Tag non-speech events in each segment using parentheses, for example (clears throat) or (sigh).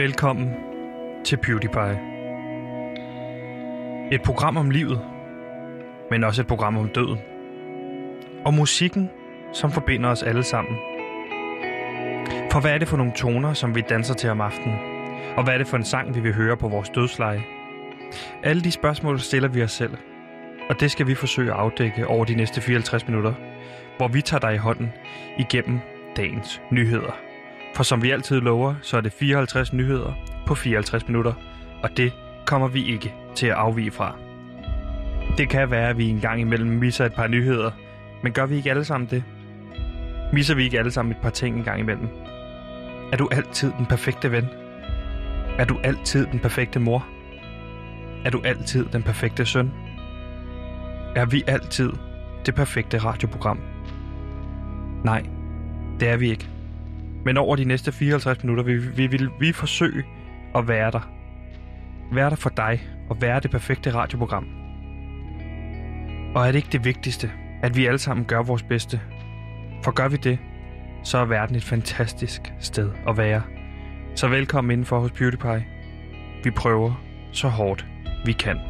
Velkommen til PewDiePie. Et program om livet, men også et program om døden. Og musikken, som forbinder os alle sammen. For hvad er det for nogle toner, som vi danser til om aftenen? Og hvad er det for en sang, vi vil høre på vores dødsleje? Alle de spørgsmål stiller vi os selv. Og det skal vi forsøge at afdække over de næste 54 minutter, hvor vi tager dig i hånden igennem dagens nyheder. For som vi altid lover, så er det 54 nyheder på 54 minutter, og det kommer vi ikke til at afvige fra. Det kan være, at vi en gang imellem misser et par nyheder, men gør vi ikke alle sammen det? Misser vi ikke alle sammen et par ting en gang imellem? Er du altid den perfekte ven? Er du altid den perfekte mor? Er du altid den perfekte søn? Er vi altid det perfekte radioprogram? Nej, det er vi ikke. Men over de næste 54 minutter vil vi, vil vi forsøge at være der. Være der for dig og være det perfekte radioprogram. Og er det ikke det vigtigste, at vi alle sammen gør vores bedste? For gør vi det, så er verden et fantastisk sted at være. Så velkommen indenfor hos PewDiePie. Vi prøver så hårdt vi kan.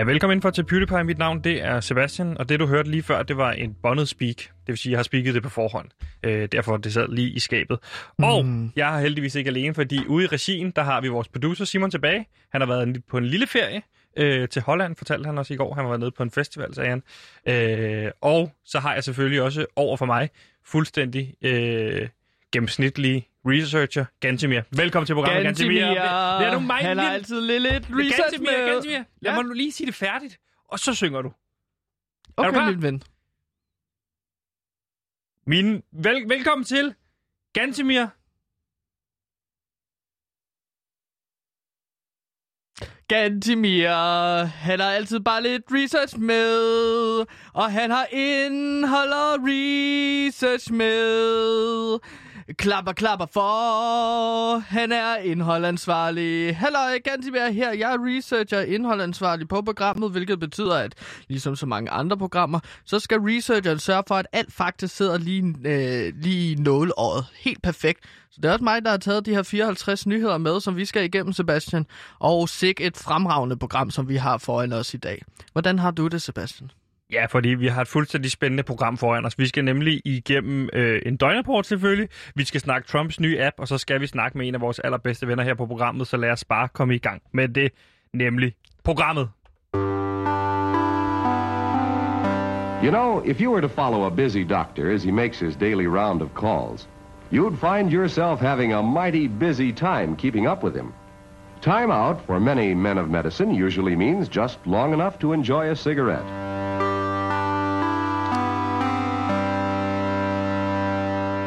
Ja, velkommen indenfor til PewDiePie. Mit navn det er Sebastian, og det du hørte lige før, det var en bondet speak. Det vil sige, jeg har speaket det på forhånd. Øh, derfor det sad lige i skabet. Mm. Og jeg har heldigvis ikke alene, fordi ude i regien, der har vi vores producer Simon tilbage. Han har været på en lille ferie øh, til Holland, fortalte han også i går. Han var nede på en festival, sagde han. Øh, og så har jeg selvfølgelig også over for mig fuldstændig øh, gennemsnitlige researcher, Gantemir. Velkommen til programmet, Gantemir. Gantemir. Er du mig. Han har altid lidt, lidt research Gantemir, med... Gantemir. Lad Ja. mig nu lige sige det færdigt, og så synger du. du Okay, klar? min ven. Min, vel, velkommen til Gantemir. Gantimir, han har altid bare lidt research med, og han har indhold og research med. Klapper, klapper for, han er indholdansvarlig. Hallo, Gantimir her. Jeg er researcher indholdansvarlig på programmet, hvilket betyder, at ligesom så mange andre programmer, så skal researcheren sørge for, at alt faktisk sidder lige, øh, lige i nåleåret. Helt perfekt. Så det er også mig, der har taget de her 54 nyheder med, som vi skal igennem, Sebastian. Og sikke et fremragende program, som vi har foran os i dag. Hvordan har du det, Sebastian? Ja, fordi vi har et fuldstændig spændende program foran os. Vi skal nemlig igennem øh, en døgnrapport selvfølgelig. Vi skal snakke Trumps nye app, og så skal vi snakke med en af vores allerbedste venner her på programmet, så lad os bare komme i gang med det, nemlig programmet. You know, if you were to follow a busy doctor as he makes his daily round of calls, you'd find yourself having a mighty busy time keeping up with him. Time out for many men of medicine usually means just long enough to enjoy a cigarette.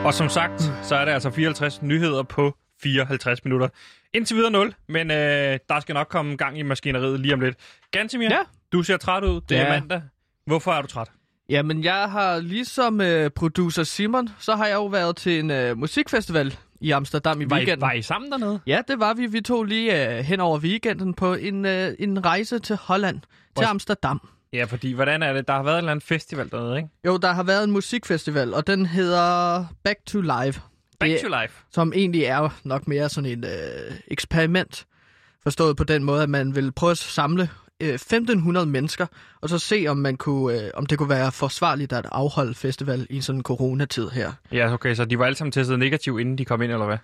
Og som sagt, så er det altså 54 nyheder på 54 minutter. Indtil videre 0, men øh, der skal nok komme gang i maskineriet lige om lidt. Gantemir, Ja. du ser træt ud. Det er Ja. mandag. Hvorfor er du træt? Jamen, jeg har ligesom øh, producer Simon, så har jeg jo været til en øh, musikfestival i Amsterdam i Var I, weekenden. var I sammen dernede? Ja, det var vi. Vi tog lige øh, hen over weekenden på en, øh, en rejse til Holland, til Hvor- Amsterdam. Ja, fordi hvordan er det? Der har været en eller anden festival dernede, ikke? Jo, der har været en musikfestival, og den hedder Back to Live. Back Det- to life. som egentlig er nok mere sådan en øh, eksperiment. Forstået på den måde, at man vil prøve at samle øh, 1500 mennesker, og så se, om, man kunne, øh, om det kunne være forsvarligt at afholde festival i sådan en coronatid her. Ja, okay, så de var alle sammen testet negativ, inden de kom ind, eller hvad?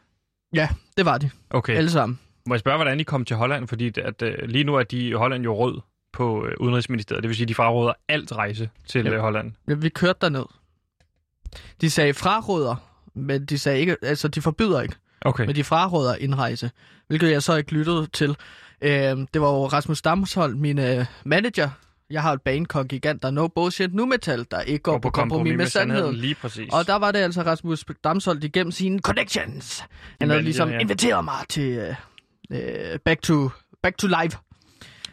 Ja, det var de. Okay. Alle sammen. Må jeg spørge, hvordan I kom til Holland? Fordi at, øh, lige nu er de Holland jo rød på øh, Udenrigsministeriet. Det vil sige, at de fraråder alt rejse til Ja. øh, Holland. Ja, Vi kørte derned. De sagde fraråder, men de sagde ikke, altså de forbyder ikke, Okay. men de fraråder indrejse, hvilket jeg så ikke lyttede til. Øh, det var jo Rasmus Damshold, min øh, manager. Jeg har et Bangkok gigant, der er no bullshit nu metal, der ikke går, på kompromis med sandheden. Lige præcis. Og der var det altså Rasmus Damsholdt igennem sine connections. Han havde ligesom ja. inviteret mig til uh, back, to, back to Live.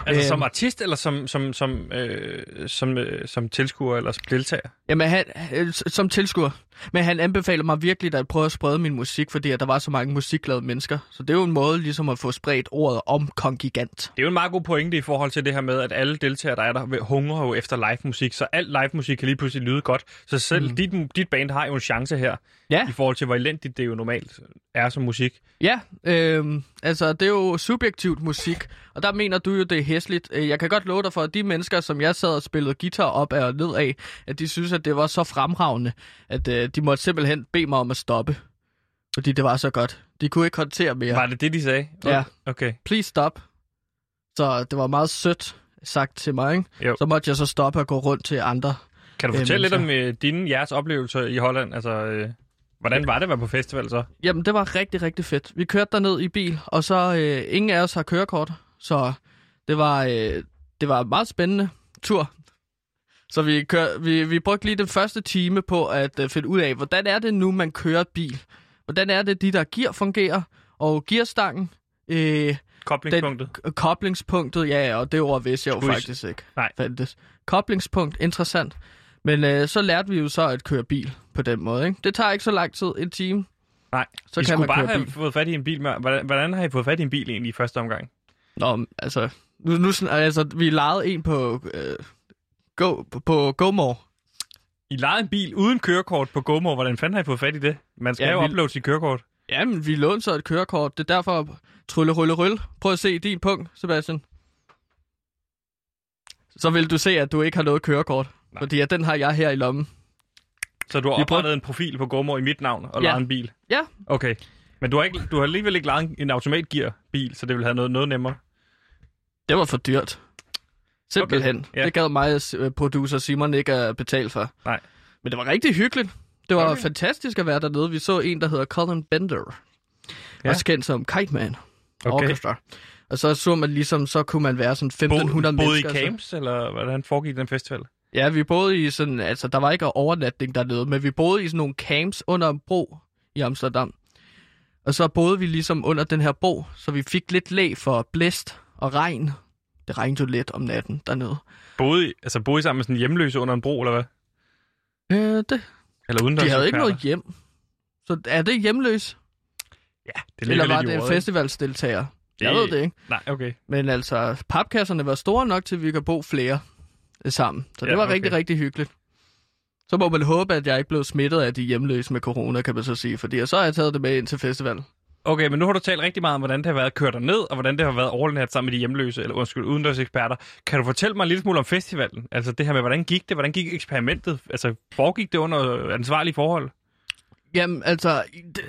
Altså øhm. som artist, eller som, som, som, øh, som, øh, som tilskuer, eller som deltager? Jamen, han, øh, som tilskuer. Men han anbefaler mig virkelig at prøve at sprede min musik, fordi at der var så mange musikglade mennesker. Så det er jo en måde ligesom at få spredt ordet om Kongigant. Det er jo en meget god pointe i forhold til det her med, at alle deltagere, der er der, hungrer jo efter live musik, så alt live musik kan lige pludselig lyde godt. Så selv mm. dit, dit band har jo en chance her, Ja. i forhold til, hvor elendigt det jo normalt er som musik. Ja, øh, altså det er jo subjektivt musik, og der mener du jo, det er hæsligt. Øh, Jeg kan godt love dig for, at de mennesker, som jeg sad og spillede guitar op og ned af, at de synes, at det var så fremragende, at øh, de måtte simpelthen bede mig om at stoppe. Fordi det var så godt. De kunne ikke håndtere mere. Var det det, de sagde? Ja. Okay. Please stop. Så det var meget sødt sagt til mig, ikke? Jo. Så måtte jeg så stoppe og gå rundt til andre. Kan du Øh, fortælle lidt om øh, dine, jeres oplevelser i Holland? Altså, øh, hvordan var det at være på festival så? Jamen, det var rigtig, rigtig fedt. Vi kørte derned i bil, og så øh, ingen af os har kørekort. Så det var, øh, det var en meget spændende tur. Så vi, kør, vi, vi brugte lige den første time på at øh, finde ud af, hvordan er det nu, man kører bil? Hvordan er det, de der gear fungerer? Og gearstangen, øh, Koblingspunktet? k- koblingspunktet, ja, og det ord vidste jeg jo faktisk ikke. Nej. Fandtes. Koblingspunkt, interessant. Men øh, så lærte vi jo så at køre bil på den måde, ikke? Det tager ikke så lang tid, en time. Nej. Så I kan skulle man bare køre have bil. fået fat i en bil. Med, hvordan, hvordan har I fået fat i en bil egentlig i første omgang? Nå, altså, nu, nu altså, vi lejede en på, øh, go, på, på GoMore. I lejede en bil uden kørekort på GoMore. Hvordan fanden har I fået fat i det? Man skal Ja, jo vi- uploade sit kørekort. Jamen, vi lånte så et kørekort. Det er derfor, trylle, rylle, rylle. Prøv at se din punkt, Sebastian. Så vil du se, at du ikke har noget kørekort. Nej. Fordi at den har jeg her i lommen. Så du har oprettet en profil på GoMore i mit navn og Ja. lejet en bil? Ja. Okay. Men du har, ikke, du har alligevel ikke lejet en- en automatgear-bil, så det vil have noget, noget nemmere. Det var for dyrt. Simpelthen. Okay, ja. Det gad mig, øh, producer Simon, ikke at betale for. Nej. Men det var rigtig hyggeligt. Det var Okay. fantastisk at være dernede. Vi så en, der hedder Colin Bender. Ja. Også kendt som Kite Man Okay. Orchestra. Og så så man ligesom, så kunne man være sådan 1500 Bo, boede mennesker. i så- camps, eller hvordan foregik den festival? Ja, vi boede i sådan, altså der var ikke overnatning dernede, men vi boede i sådan nogle camps under en bro i Amsterdam. Og så boede vi ligesom under den her bro, så vi fik lidt læ for blæst og regn. Det regnede jo lidt om natten dernede. Boede I, altså boede I sammen med sådan en hjemløse under en bro, eller hvad? Øh, det, Eller uden de havde ikke noget hjem. Så er det hjemløs? Ja, det ligger Eller var lidt det ikke? festivalsdeltager? Jeg Det- ved det ikke. Nej, okay. Men altså, papkasserne var store nok til, at vi kan bo flere øh, sammen. Så det Ja, var okay. rigtig, rigtig hyggeligt. Så må man håbe, at jeg ikke blev smittet af de hjemløse med corona, kan man så sige. Fordi så har jeg taget det med ind til festivalen. Okay, men nu har du talt rigtig meget om, hvordan det har været at køre dig ned, og hvordan det har været overnat sammen med de hjemløse, eller undskyld, udendørseksperter. Kan du fortælle mig en lille smule om festivalen? Altså det her med, hvordan gik det? Hvordan gik eksperimentet? Altså foregik det under ansvarlige forhold? Jamen, altså, det,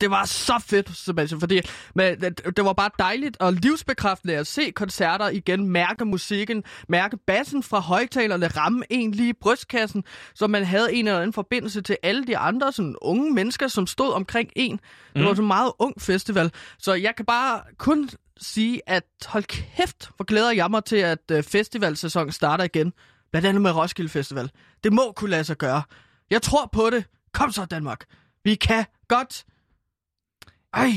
det var så fedt, Sebastian, fordi men, det, det var bare dejligt og livsbekræftende at se koncerter igen, mærke musikken, mærke bassen fra højtalerne, ramme en lige i brystkassen, så man havde en eller anden forbindelse til alle de andre sådan, unge mennesker, som stod omkring en. Det Mm. var sådan en meget ung festival, så jeg kan bare kun sige, at hold kæft, hvor glæder jeg mig til, at øh, festivalsæsonen starter igen. Blandt andet med Roskilde Festival. Det må kunne lade sig gøre. Jeg tror på det. Kom så, Danmark. Vi kan godt. Ej,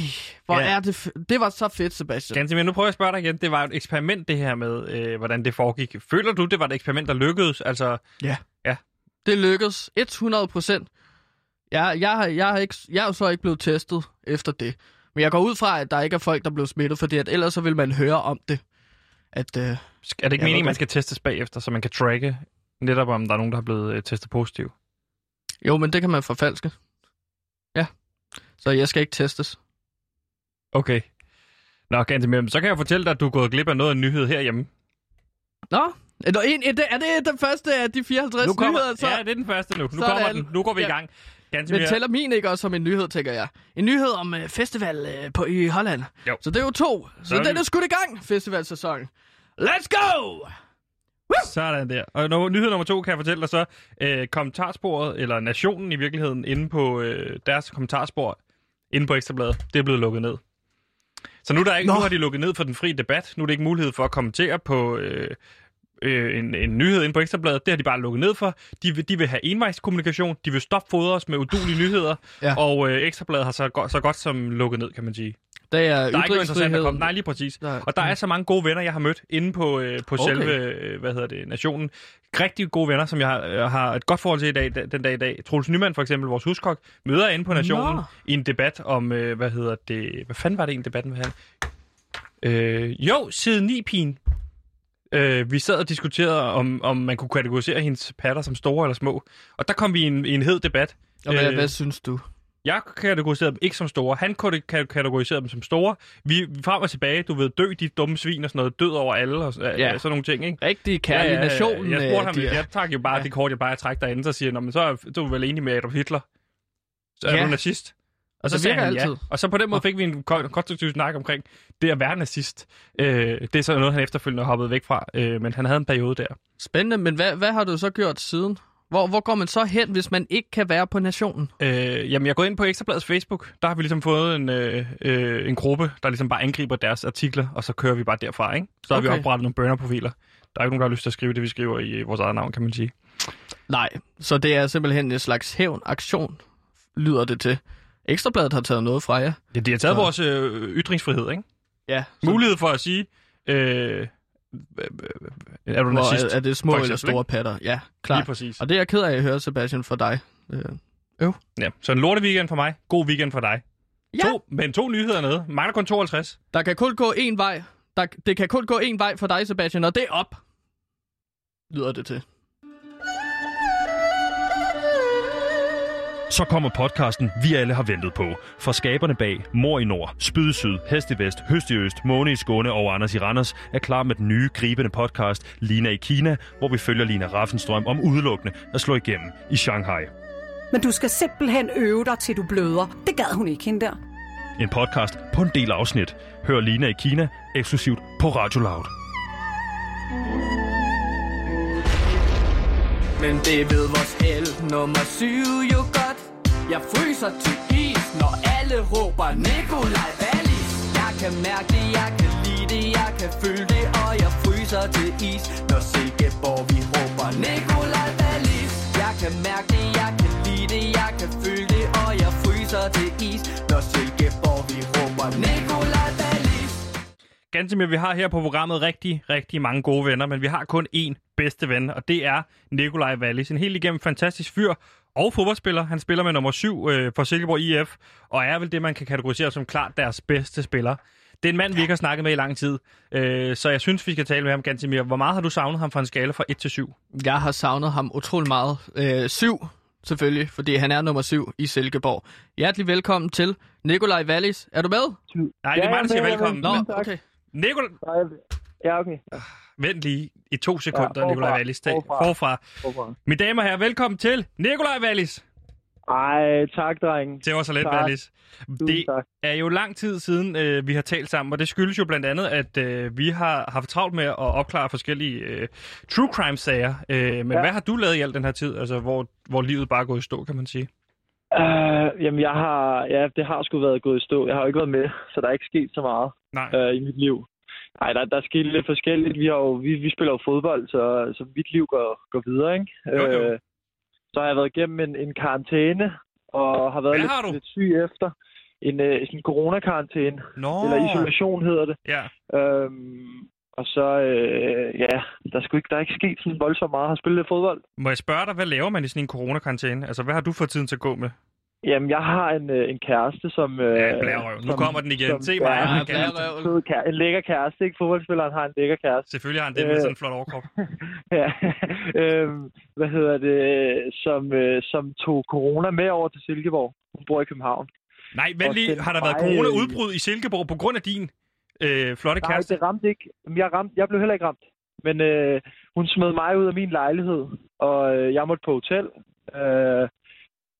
hvor Ja. ja. er det... F- det var så fedt, Sebastian. Ganske, men nu prøver jeg at spørge dig igen. Det var jo et eksperiment, det her med, øh, hvordan det foregik. Føler du, det var et eksperiment, der lykkedes? Altså, Det lykkedes 100 procent. Jeg, jeg, har- jeg, har ikke, jeg er jo så ikke blevet testet efter det. Men jeg går ud fra, at der ikke er folk, der blev smittet, fordi at ellers så vil man høre om det. At, øh, er det ikke Ja, meningen, hvad- man skal testes bagefter, så man kan tracke netop, om der er nogen, der er blevet øh, testet positiv? jo, men det kan man forfalske. Så jeg skal ikke testes. Okay. Nå, ganske mere. Så kan jeg fortælle dig, at du er gået glip af noget af en nyhed herhjemme. Nå, er det, en, er det, den første af de 54 Nu kommer, nyheder? Så? Ja, det er den første nu. Nu Sådan. kommer den. Nu går vi i Ja. gang. Ganske Men tæller min ikke også som en nyhed, tænker jeg. En nyhed om øh, festival øh, på, i Holland. Jo. Så det er jo to. Så, Så er den er skudt i gang, festivalsæsonen. Let's go! Sådan der. Og nu, nyhed nummer to kan jeg fortælle dig så. Øh, kommentarsporet, eller Nationen i virkeligheden, inde på øh, deres kommentarspor, inde på Ekstrabladet, det er blevet lukket ned. Så nu, er der ikke, Nå. nu har de lukket ned for den frie debat. Nu er det ikke mulighed for at kommentere på øh, øh, en, en nyhed inde på Ekstrabladet. Det har de bare lukket ned for. De vil, de vil have envejskommunikation. De vil stoppe fodre os med udulige nyheder. Ja. Og øh, Ekstrabladet har så, go- så godt som lukket ned, kan man sige. Det er Der er ikke noget interessant at komme. Nej, lige præcis. Nej. Og der er så mange gode venner, jeg har mødt inde på, øh, på Okay. selve, øh, hvad hedder det, nationen. Rigtig gode venner, som jeg har, jeg har et godt forhold til i dag, den dag i dag. Troels Nyman for eksempel, vores huskok, møder inde på nationen Nå. i en debat om, øh, hvad hedder det, hvad fanden var det en debatten med han? Øh, jo, side 9 pigen. Øh, vi sad og diskuterede, om, om man kunne kategorisere hendes patter som store eller små. Og der kom vi i en, i en hed debat. Og hvad, Øh, hvad synes du? Jeg kategoriserede dem ikke som store. Han kunne ka- kategorisere dem som store. Vi vi frem og tilbage, du ved, dø de dumme svin og sådan noget, død over alle og ja. Ja. sådan nogle ting, ikke? Rigtig kærlig nation. Jeg øh, spurgte ham, de jeg trak jo bare Ja. det kort, jeg bare træk derinde, så siger jeg, "Nå, men så er så du vel enig med Adolf Hitler? Så er Ja. du nazist? Og så sagde virker han ja. altid. Og så på den måde fik vi en ko- konstruktiv snak omkring det at være nazist. Øh, det er så noget, han efterfølgende hoppede væk fra, øh, men han havde en periode der. Spændende, men hvad, hvad har du så gjort siden? Hvor, hvor går man så hen, hvis man ikke kan være på nationen? Øh, jamen, jeg går ind på Ekstrabladets Facebook. Der har vi ligesom fået en, øh, øh, en gruppe, der ligesom bare angriber deres artikler, og så kører vi bare derfra, ikke? Så har vi Okay. oprettet nogle burner-profiler. Der er ikke nogen, der har lyst til at skrive det, vi skriver i vores eget navn, kan man sige. Nej, så det er simpelthen en slags hævn-aktion, lyder det til. Ekstrabladet har taget noget fra jer. Ja, de har taget Så- vores øh, ytringsfrihed, ikke? Ja, så, Mulighed for at sige, øh, er du hvor nazist? er, er det små eller store patter? Ja, Lige klart. præcis. Og det er jeg ked af at høre, Sebastian, for dig. Øh, Ja, så en lorte weekend for mig, god weekend for dig. Ja. To, men to nyheder nede. Mangler kun 52. Der kan kun gå én vej. Der, det kan kun gå én vej for dig, Sebastian, og det er op. Lyder det til. Så kommer podcasten, vi alle har ventet på. For skaberne bag Mor i Nord, Spyd i Syd, Hest i Vest, Høst i Øst, Måne i Skåne og Anders i Randers er klar med den nye, gribende podcast Lina i Kina, hvor vi følger Lina Raffenstrøm om udelukkende at slå igennem i Shanghai. Men du skal simpelthen øve dig, til du bløder. Det gad hun ikke, hende der. En podcast på en del afsnit. Hør Lina i Kina eksklusivt på Radio Loud. Men det ved vores el nummer syv jo godt jeg fryser til is, når alle råber Nikolaj Wallis. Jeg kan mærke det, jeg kan lide det, jeg kan føle det Og jeg fryser til is, når Silkeborg vi råber Nikolaj Wallis. Jeg kan mærke det, jeg kan lide det, jeg kan føle det Og jeg fryser til is, når Silkeborg vi råber Nikolaj Wallis. Gansimir, vi har her på programmet rigtig, rigtig mange gode venner, men vi har kun én bedste ven, og det er Nikolaj Wallis. En helt igennem fantastisk fyr og fodboldspiller. Han spiller med nummer 7 øh, for Silkeborg IF, og er vel det, man kan kategorisere som klart deres bedste spiller. Det er en mand, vi ikke har snakket med i lang tid, øh, så jeg synes, vi skal tale med ham, Gansimir. Hvor meget har du savnet ham fra en skala fra 1 til 7? Jeg har savnet ham utrolig meget. Øh, syv, selvfølgelig, fordi han er nummer syv i Silkeborg. Hjertelig velkommen til Nikolaj Wallis. Er du med? Nej, det er mig, der er siger velkommen. Nå, okay. Nikol... Ja, okay. Vent lige i to sekunder, Ja, forfra. Nikolaj Wallis. Forfra. Forfra. Hvorfor? Mine damer og herrer, velkommen til Nikolaj Wallis. Ej, tak, dreng. Det var så let. Tusind Det tak. er jo lang tid siden, øh, vi har talt sammen, og det skyldes jo blandt andet, at øh, vi har haft travlt med at opklare forskellige øh, true crime-sager. Øh, men. Ja. hvad har du lavet i al den her tid, altså hvor, hvor livet bare er gået i stå, kan man sige? Uh, jamen, jeg har... Ja, det har sgu været gået i stå. Jeg har jo ikke været med, så der er ikke sket så meget Nej. uh, i mit liv. Nej, der, der er sket lidt forskelligt. Vi, har jo, vi, vi spiller jo fodbold, så, så mit liv går, går videre, ikke? Jo, jo. Øh, så har jeg været igennem en, en karantæne, og har været Hvad har lidt, lidt syg efter. En, sådan en coronakarantæne, Nå, eller isolation hedder det. ja. Øhm, og så, øh, ja, der er, sgu ikke, der er ikke sket sådan voldsomt meget. Jeg har spillet lidt fodbold. Må jeg spørge dig, hvad laver man i sådan en coronakarantæne? Altså, hvad har du fået tiden til at gå med? Jamen, jeg har en, øh, en kæreste, som... Øh, Ja, blærerøv. Nu som- kommer den igen. som- Se mig, jeg har en kæreste. kære- En lækker kæreste, ikke? Fodboldspilleren har en lækker kæreste. Selvfølgelig har han det med Øh. sådan en flot overkrop. (laughs) ja, øhm, hvad hedder det? Som, øh, som tog corona med over til Silkeborg. Hun bor i København. Nej, Og lige. Har der været corona-udbrud i Silkeborg på grund af din øh, flotte Nej, kæreste? det ramte ikke. Jeg, ramte, jeg blev heller ikke ramt. Men øh, hun smed mig ud af min lejlighed, og øh, jeg måtte på hotel. Øh,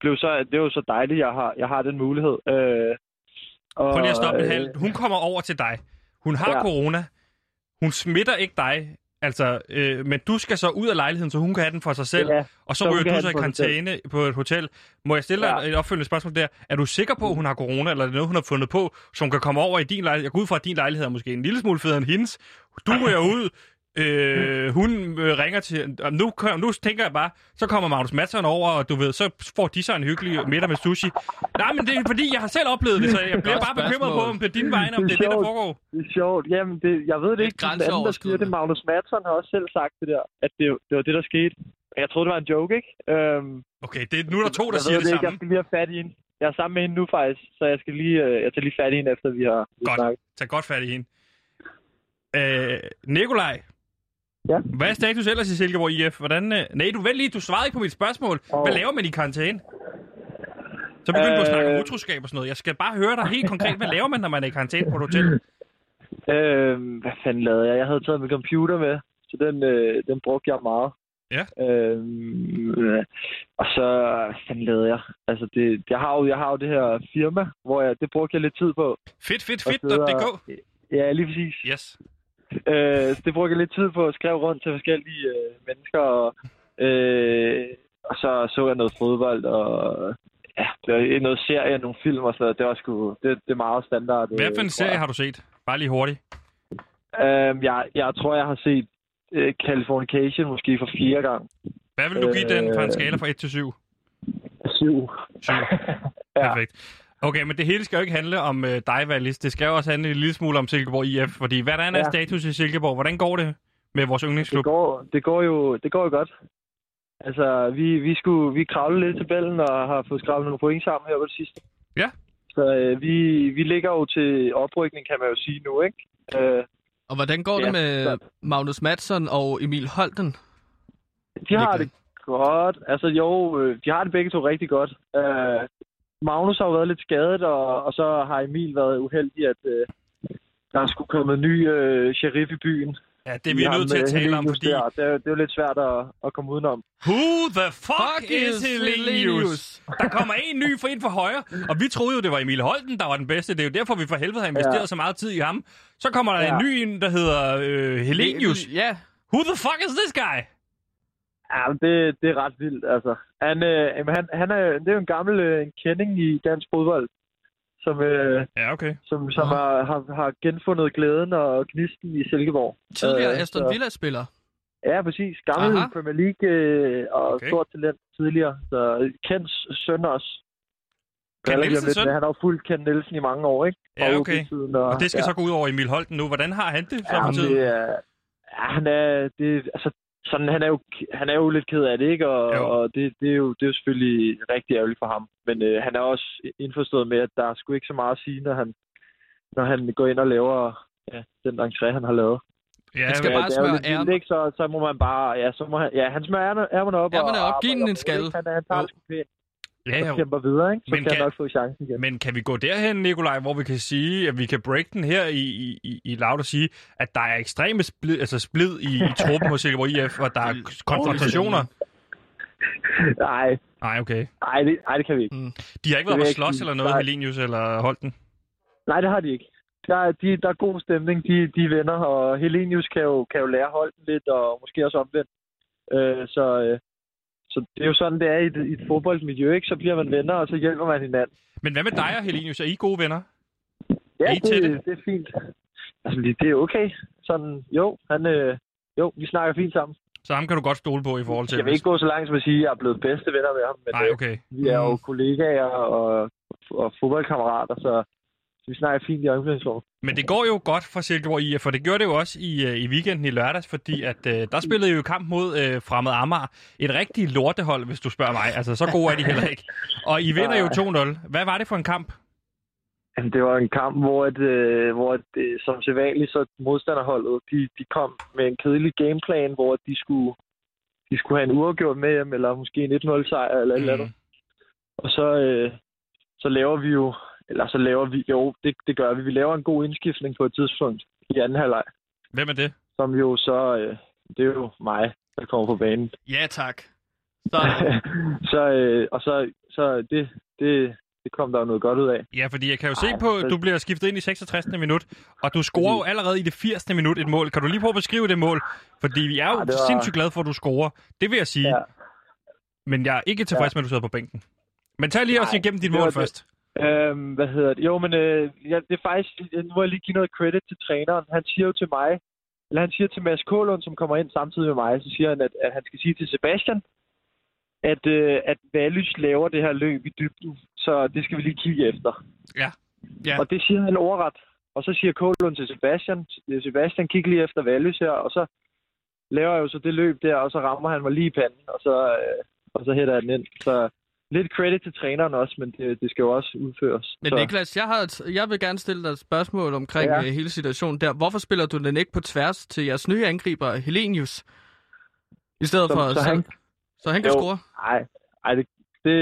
blev så, det er jo så dejligt, jeg har, jeg har den mulighed. Øh, og, Prøv lige at stoppe en øh, halv. Hun kommer over til dig. Hun har ja. Corona. Hun smitter ikke dig. Altså, øh, men du skal så ud af lejligheden, så hun kan have den for sig selv. Ja, og så så ryger du så i karantæne på et hotel. Må jeg stille dig Ja. et opfølgende spørgsmål der? Er du sikker på, at hun har corona, eller er det noget, hun har fundet på, som kan komme over i din lejlighed? Jeg går ud fra, at din lejlighed er måske en lille smule federe end hendes. Du ryger (laughs) ud Øh, hun øh, ringer til... Nu, nu tænker jeg bare, så kommer Magnus Madsen over, og du ved, så får de så en hyggelig middag med sushi. Nej, men det er fordi, jeg har selv oplevet det, så jeg bliver bare bekymret på, om det er din vegne, om det er det, der sjovt. foregår. Det er sjovt. Jamen, det, jeg ved det Det er ikke. Den anden, der siger det, Magnus Madsen har også selv sagt det der, at det, det var det, der skete. Jeg troede, det var en joke, ikke? Øhm, Okay, det er nu er der to, der jeg siger ved det ikke. Jeg samme. skal lige have fat i hende. Jeg er sammen med hende nu, faktisk. Så jeg skal lige, øh, jeg tager lige fat i hende, efter vi har Godt. snakket. Tag godt fat i hende. Øh, Nikolaj. Ja? Hvad er status ellers i Silkeborg IF? Hvordan, øh... Nej, du vent lige, du svarede ikke på mit spørgsmål. Åh. Hvad laver man i karantæne? Så begynder du at snakke om Øh. utroskab og sådan noget. Jeg skal bare høre dig helt konkret. Hvad laver man, når man er i karantæne på et hotel? (clears throat) Øhm, hvad fanden lavede jeg? Jeg havde taget min computer med, så den, øh, den brugte jeg meget. Ja. Øh, og så, fanden lavede jeg? Altså, det, jeg, har jo, jeg har jo det her firma, hvor jeg, det brugte jeg lidt tid på. Fedt, fedt, Og fedt. sidder- .dk. Ja, lige præcis. Yes. Øh, det brugte jeg lidt tid på at skrive rundt til forskellige øh, mennesker, og, øh, og så så jeg noget fodbold, og ja, noget serie, nogle film og sådan noget. Det var sgu, det, det er meget standard. Hvad for en øh, serie har du set? Bare lige hurtigt. Øhm, jeg, jeg tror, jeg har set øh, Californication måske for fire gange. Hvad vil du give den fra en Øh. skala fra 1 til 7? Syv. 7. (laughs) Ja. Perfekt. Okay, men det hele skal jo ikke handle om øh, dig, Valis. Det skal jo også handle en lille smule om Silkeborg IF. Fordi hvordan er Ja. status i Silkeborg? Hvordan går det med vores Det yndlingsklub? går, det går jo det går jo godt. Altså, vi, vi, skulle, vi kravlede lidt i tabellen og har fået skrabet nogle point sammen her på det sidste. Ja. Så øh, vi, vi ligger jo til oprykning, kan man jo sige nu, ikke? Øh, Og hvordan går det Ja, med så- Magnus Madsen og Emil Holten? de har det godt. Altså jo, øh, de har det begge to rigtig godt. Øh, Magnus har jo været lidt skadet, og, og så har Emil været uheldig, at øh, der er skulle komme en ny øh, sheriff i byen. Ja, det er vi nødt til at tale om, fordi... Det er, det er jo lidt svært at, at komme udenom. Who the fuck, is Helenius? (laughs) Der kommer en ny for ind for højre, og vi troede jo, det var Emil Holten, der var den bedste. Det er jo derfor, vi for helvede har investeret Ja. så meget tid i ham. Så kommer der Ja. en ny der hedder øh, Helenius. Ja, Who the fuck is this guy? Ja, men det, det er ret vildt, altså. Han, øh, jamen, han, han er, det er jo en gammel øh, en kending i dansk fodbold, som, øh, Ja, okay. som, som Nå. har, har, har genfundet glæden og gnisten i Silkeborg. tidligere Øh, Aston Villa-spiller. Ja, præcis. Gammel Aha. Premier League øh, og Okay. stort talent tidligere. Så Kents søn også. Ken lidt søn? Han har jo fulgt Ken Nielsen i mange år, ikke? Ja, okay. Tiden, Og det skal så gå ud over Emil Holten nu. Hvordan har han det så ja, for men tiden? det er, ja, han er, det, altså, sådan, han, er jo, han er jo lidt ked af det, ikke? Og, Jo. og det, det, er jo, det er jo selvfølgelig rigtig ærgerligt for ham. Men øh, han er også indforstået med, at der er sgu ikke så meget at sige, når han, når han går ind og laver ja, den entré, han har lavet. Ja, Han skal men- bare smøre lidt vildt, ærmer. ikke? Så, så må man bare... Ja, så må han, ja han smører ærmerne- ærmerne op. Ærmerne og, op. Giv den en skalle. Han, han tager Jo. det pænt. ja, Og ja. kæmper videre, ikke? Så Men kan kan- han nok få chancen igen. Men kan vi gå derhen, Nikolaj, hvor vi kan sige, at vi kan break den her i, i, i, i loud og sige, at der er ekstreme splid, altså splid i, i truppen hos Silkeborg IF, og der er konfrontationer? Nej, Nej, okay. nej det, nej, det kan vi ikke. De har ikke været på jeg slås eller noget, Nej. Helenius eller Holten? Nej, det har de ikke. Der er, de, der er god stemning, de, de er venner, og Helenius kan jo, kan jo lære Holden lidt, og måske også omvendt. Øh, så, øh, så det er jo sådan, det er i et, i et fodboldmiljø, ikke? Så bliver man venner, og så hjælper man hinanden. Men hvad med dig og Helenius? Er I gode venner? Ja, Er I tætte? det, det er fint. Altså, det det er okay. Sådan, jo, han, øh, jo, vi snakker fint sammen. Så ham kan du godt stole på i forhold til... Jeg vil ikke gå så langt som at sige, at jeg er blevet bedste venner med ham, men Nej, øh, okay. vi er jo Mm. kollegaer og, og fodboldkammerater, så vi snakker fint i omklædningsrummet. Men det går jo godt for Silkeborg IF, for det gjorde det jo også i, øh, i weekenden i lørdags, fordi at, øh, der spillede I jo kamp mod øh, Fremad Amager. Et rigtigt lortehold, hvis du spørger mig. Altså, så gode er de heller ikke. Og I vinder jo 2-0. Hvad var det for en kamp? Jamen, det var en kamp, hvor, et, øh, hvor et, øh, som sædvanligt, så modstanderholdet, de, de kom med en kedelig gameplan, hvor de skulle, de skulle have en uafgjort med hjem, eller måske en 1-0 sejr, eller et eller andet. Mm. Og så, øh, så laver vi jo, eller så laver vi, jo, det, det gør vi. Vi laver en god indskiftning på et tidspunkt i anden halvleg, Hvem er det? som jo så, øh, det er jo mig, der kommer på banen. Ja, tak. Så, (laughs) så, øh, og så, så det, det, det kom der jo noget godt ud af. Ja, fordi jeg kan jo se Ej, på, at du bliver skiftet ind i 66. minut, og du scorer jo allerede i det 80. minut et mål. Kan du lige prøve at beskrive det mål? Fordi vi er jo Ja, var- sindssygt glade for, at du scorer. Det vil jeg sige. Ja. Men jeg er ikke tilfreds med, at du sidder på bænken. Men tag lige også Nej, igennem dit mål det. først. Øhm, hvad hedder det? Jo, men øh, ja, det er faktisk... Nu må jeg lige give noget credit til træneren. Han siger jo til mig, eller han siger til Mads Kålund, som kommer ind samtidig med mig, så siger han, at, at han skal sige til Sebastian, at, øh, at Valys laver det her løb i dybden, så det skal vi lige kigge efter. Ja. Ja. Og det siger han overret. Og så siger Kålund til Sebastian, Sebastian, kig lige efter Valys her, og så laver jeg jo så det løb der, og så rammer han mig lige i panden, og så, øh, og så hætter jeg den ind. Så lidt credit til træneren også, men det, det skal jo også udføres. Men så, Niklas, jeg, har et, jeg vil gerne stille dig et spørgsmål omkring Ja. ja. hele situationen der. Hvorfor spiller du den ikke på tværs til jeres nye angriber, Helenius? I stedet så, for... så, han, så han kan jo, score? Nej, ej, det, det,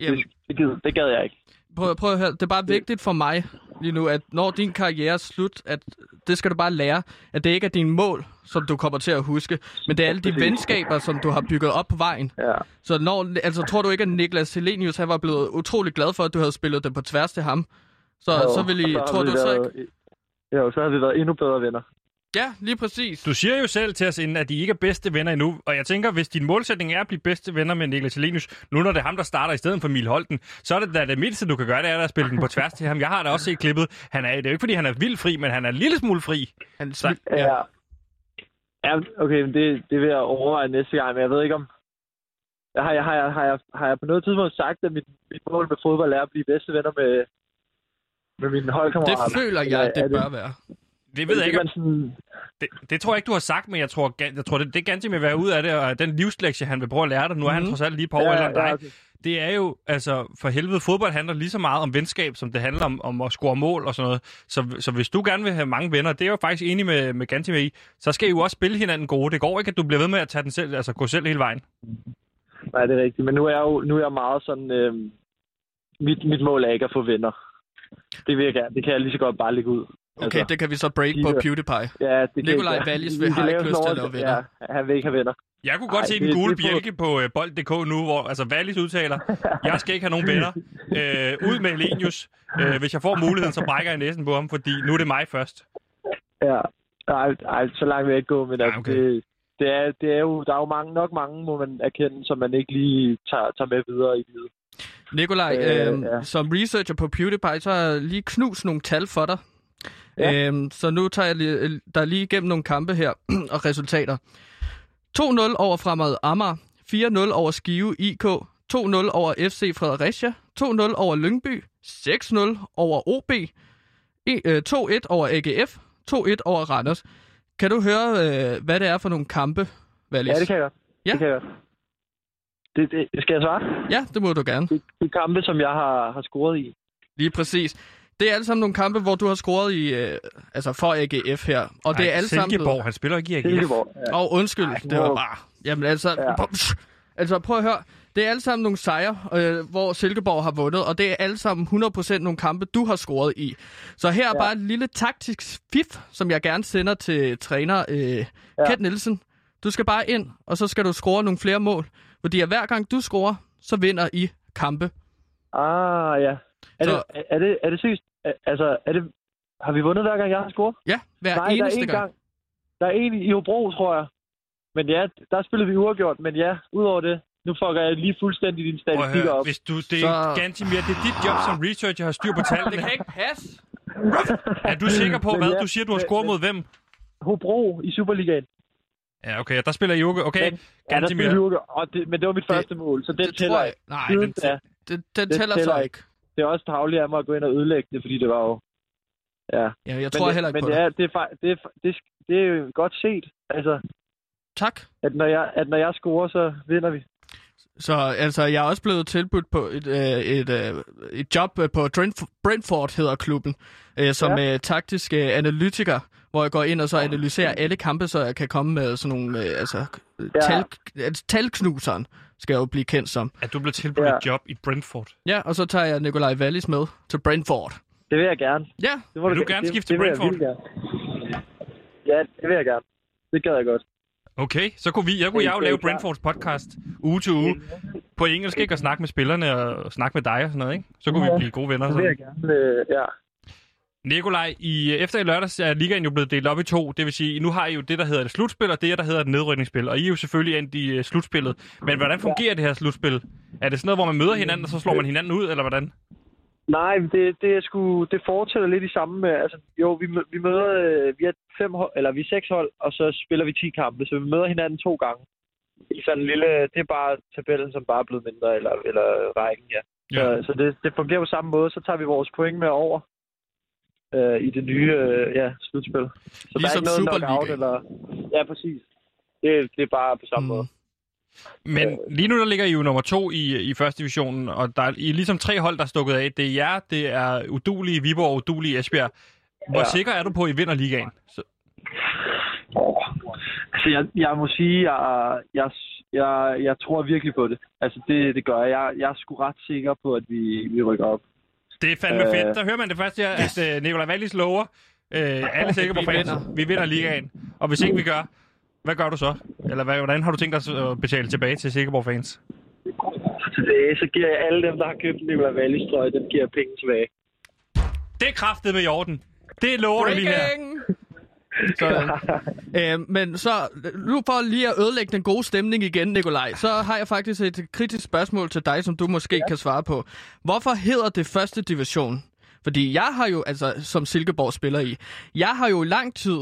Jamen, det, det, gid, det gad jeg ikke. Prøv, prøv at høre. Det er bare vigtigt for mig lige nu, at når din karriere er slut, at det skal du bare lære, at det ikke er dine mål, som du kommer til at huske, men det er alle de venskaber, som du har bygget op på vejen. Ja. Så når, altså, tror du ikke, at Niklas Helenius han var blevet utrolig glad for, at du havde spillet det på tværs til ham? Så, Jo, så vil I, tror du vi så været, ikke? Jo, så har vi været endnu bedre venner. Ja, lige præcis. Du siger jo selv til os inden, at de ikke er bedste venner endnu, og jeg tænker, hvis din målsætning er at blive bedste venner med Niklas Helenius, nu når det er ham, der starter i stedet for Emil Holten, så er det da det mindste, du kan gøre, det er at spille den på tværs til ham. Jeg har da også set klippet. Han er, det er jo ikke, fordi han er vildt fri, men han er en lille smule fri. Han, Så- Ja. ja. okay, men det, det vil jeg overveje næste gang, men jeg ved ikke om... Har jeg, har, jeg, har, jeg, har jeg på noget tidspunkt sagt, at mit, mit mål med fodbold er at blive bedste venner med, med mine holdkammerater? det føler jeg, at det bør være. Det ved jeg ikke, man sådan, Det, det tror jeg ikke, du har sagt, men jeg tror, jeg tror det, det Ganti vil være ud af det, og den livslektie, han vil prøve at lære dig, nu er han Mhm. trods alt lige på år ja, end dig, ja, okay. det er jo, altså, for helvede, fodbold handler lige så meget om venskab, som det handler om, om at score mål og sådan noget. Så, så hvis du gerne vil have mange venner, det er jeg jo faktisk enig med, med Ganti med i, så skal I jo også spille hinanden gode. Det går ikke, at du bliver ved med at tage den selv, altså gå selv hele vejen. Nej, det er rigtigt. Men nu er jeg jo nu er jeg meget sådan... Øh, mit, mit mål er ikke at få venner. Det vil jeg gerne. Det kan jeg lige så godt bare lægge ud. Okay, det kan vi så break på Ja. PewDiePie. ja, det Nikolaj Wallis vi vil- har ikke lyst til at lave venner. Ja, han vil ikke have venner. Jeg kunne godt Ej, se den gule det er på- bjælke på uh, bold.dk nu, hvor altså Wallis udtaler, (laughs) jeg skal ikke have nogen venner. Uh, ud med Elenius. Uh, hvis jeg får muligheden, så brækker jeg næsen på ham, fordi nu er det mig først. Ja, nej, nej, så langt vil jeg ikke gå, men altså, okay. det, det, er, det er jo, der er jo mange, nok mange, må man erkende, som man ikke lige tager, tager med videre i livet. Nikolaj, Øh, øh, ja. som researcher på PewDiePie, så har jeg lige knust nogle tal for dig. Ja. Øhm, så nu tager jeg lige, der lige igennem nogle kampe her (clears throat) og resultater. 2-0 over Fremad Amager, 4-0 over Skive IK, 2-0 over FC Fredericia, 2-0 over Lyngby, 6-0 over OB, e- øh, 2-1 over AGF, 2-1 over Randers. Kan du høre, øh, hvad det er for nogle kampe, Valis? Ja, det kan jeg godt. Ja. Det kan jeg godt. Det, det, skal jeg svare? ja, det må du gerne. Det, det er kampe, som jeg har, har scoret i. Lige præcis. Det er alle sammen nogle kampe, hvor du har scoret i, øh, altså for AGF her. Og det er alle sammen... Silkeborg, han spiller ikke i AGF. Silkeborg. Ja. Åh, oh, undskyld, Ej, det var bare... Jamen altså, Ja. ja. altså prøv at høre. Det er alle sammen nogle sejre, øh, hvor Silkeborg har vundet, og det er alle sammen 100% nogle kampe, du har scoret i. Så her er Ja. bare et lille taktisk fif, som jeg gerne sender til træner øh, ja. Kent Nielsen. Du skal bare ind, og så skal du score nogle flere mål. Fordi at hver gang du scorer, så vinder I kampe. Ah, ja. Er, Så- det, er, det, er det seriøst? Er- Altså, er det, har vi vundet hver gang, jeg har scoret? Ja, hver Nej, der er eneste en gang. gang. Der er en i Hobro, tror jeg. Men ja, der spillede vi uafgjort. Men ja, udover det, nu fucker jeg lige fuldstændig dine statistikker høre, op. hvis du, det Så- er Gantimir, det er dit job som researcher at have styr på Det tallene. kan ikke passe. Er du sikker på, Men hvad? ja, Du siger, du har scoret men- mod hvem? Hobro i Superligaen. Ja, okay, der spiller I jo Okay, Men- Ja, der vi uafgjort. Og det, men det var mit Det- første mål, så den Det tæller tror jeg... ikke. Nej, den, den, den Det tæller tæller så ikke. ikke. Det er også tavligt af mig at gå ind og ødelægge det, fordi det var jo... Ja. Ja, jeg Men tror det, heller ikke men på det er, det, er, det, er, det, det er jo godt set. Altså, Tak. at når jeg, at når jeg scorer, så vinder vi. Så altså, jeg er også blevet tilbudt på et, øh, et, øh, et job øh, på Brentf- Brentford, hedder klubben, øh, som ja. øh, taktisk øh, analytiker, hvor jeg går ind og så analyserer alle kampe, så jeg kan komme med sådan nogle, øh, altså, ja. Tal, talknuseren, skal jeg jo blive kendt som. At du blev tilbudt Ja. et job i Brentford. Ja, og så tager jeg Nikolaj Wallis med til Brentford. Det vil jeg gerne. Ja, Det må Vil du ge- gerne det, skifte til det vil jeg Brentford? gerne. Ja, det vil jeg gerne. Det gad jeg godt. Okay, så kunne vi, jeg kunne Det- jeg jo det lave. Brentfords podcast uge til uge. På engelsk, ikke? Og snakke med spillerne og snakke med dig og sådan noget, ikke? Så kunne vi Ja. blive gode venner. Det vil jeg Sådan. gerne. Øh, ja. Nikolaj, i, efter i lørdags er ligaen jo blevet delt op i to. Det vil sige, nu har I jo det, der hedder et slutspil, og det, der hedder et nedrykningsspil. Og I er jo selvfølgelig endt i uh, slutspillet. Men hvordan fungerer det her slutspil? Er det sådan noget, hvor man møder hinanden, og så slår man hinanden ud, eller hvordan? Nej, det, det, er sgu, det fortsætter lidt i samme med, altså, jo, vi, vi møder, øh, vi er fem eller vi er seks hold, og så spiller vi 10 kampe, så vi møder hinanden to gange. I sådan en lille, det er bare tabellen, som bare er blevet mindre, eller, eller rækken, ja. Ja. Så, så det, det fungerer på samme måde, så tager vi vores point med over øh, i det nye øh, ja, slutspil. Så der er Ligesom ikke noget knockout, eller... Ja, præcis. Det, det er bare på samme mm. måde. Men lige nu der ligger I jo nummer to i, i første divisionen, og der er, I er ligesom tre hold, der er stukket af. Det er jer, det er udulige Viborg og udulige Esbjerg. Hvor Ja. sikker er du på, at I vinder ligaen? Så, Oh. Altså, jeg, jeg må sige, jeg, jeg, jeg, jeg tror virkelig på det. Altså, det, det gør jeg. jeg. Jeg er sgu ret sikker på, at vi, vi rykker op. det er fandme Øh. fedt. Der hører man det første her, at uh, Nicolai Wallis lover øh, alle sikre på vinder. Vi vinder ligaen. Og hvis ikke vi gør, hvad gør du så? Eller hvad, hvordan har du tænkt dig at betale tilbage til Sikkerborg fans? Tilbage, så giver jeg alle dem, der har købt Nicolai Wallis trøje, dem giver jeg penge tilbage. Det er kraftet med i orden. Det lover du lige her. (laughs) Sådan. øh, men så, nu for lige at ødelægge den gode stemning igen, Nikolaj, så har jeg faktisk et kritisk spørgsmål til dig, som du måske ja. kan svare på. Hvorfor hedder det første division? Fordi jeg har jo, altså som Silkeborg spiller i, jeg har jo i lang tid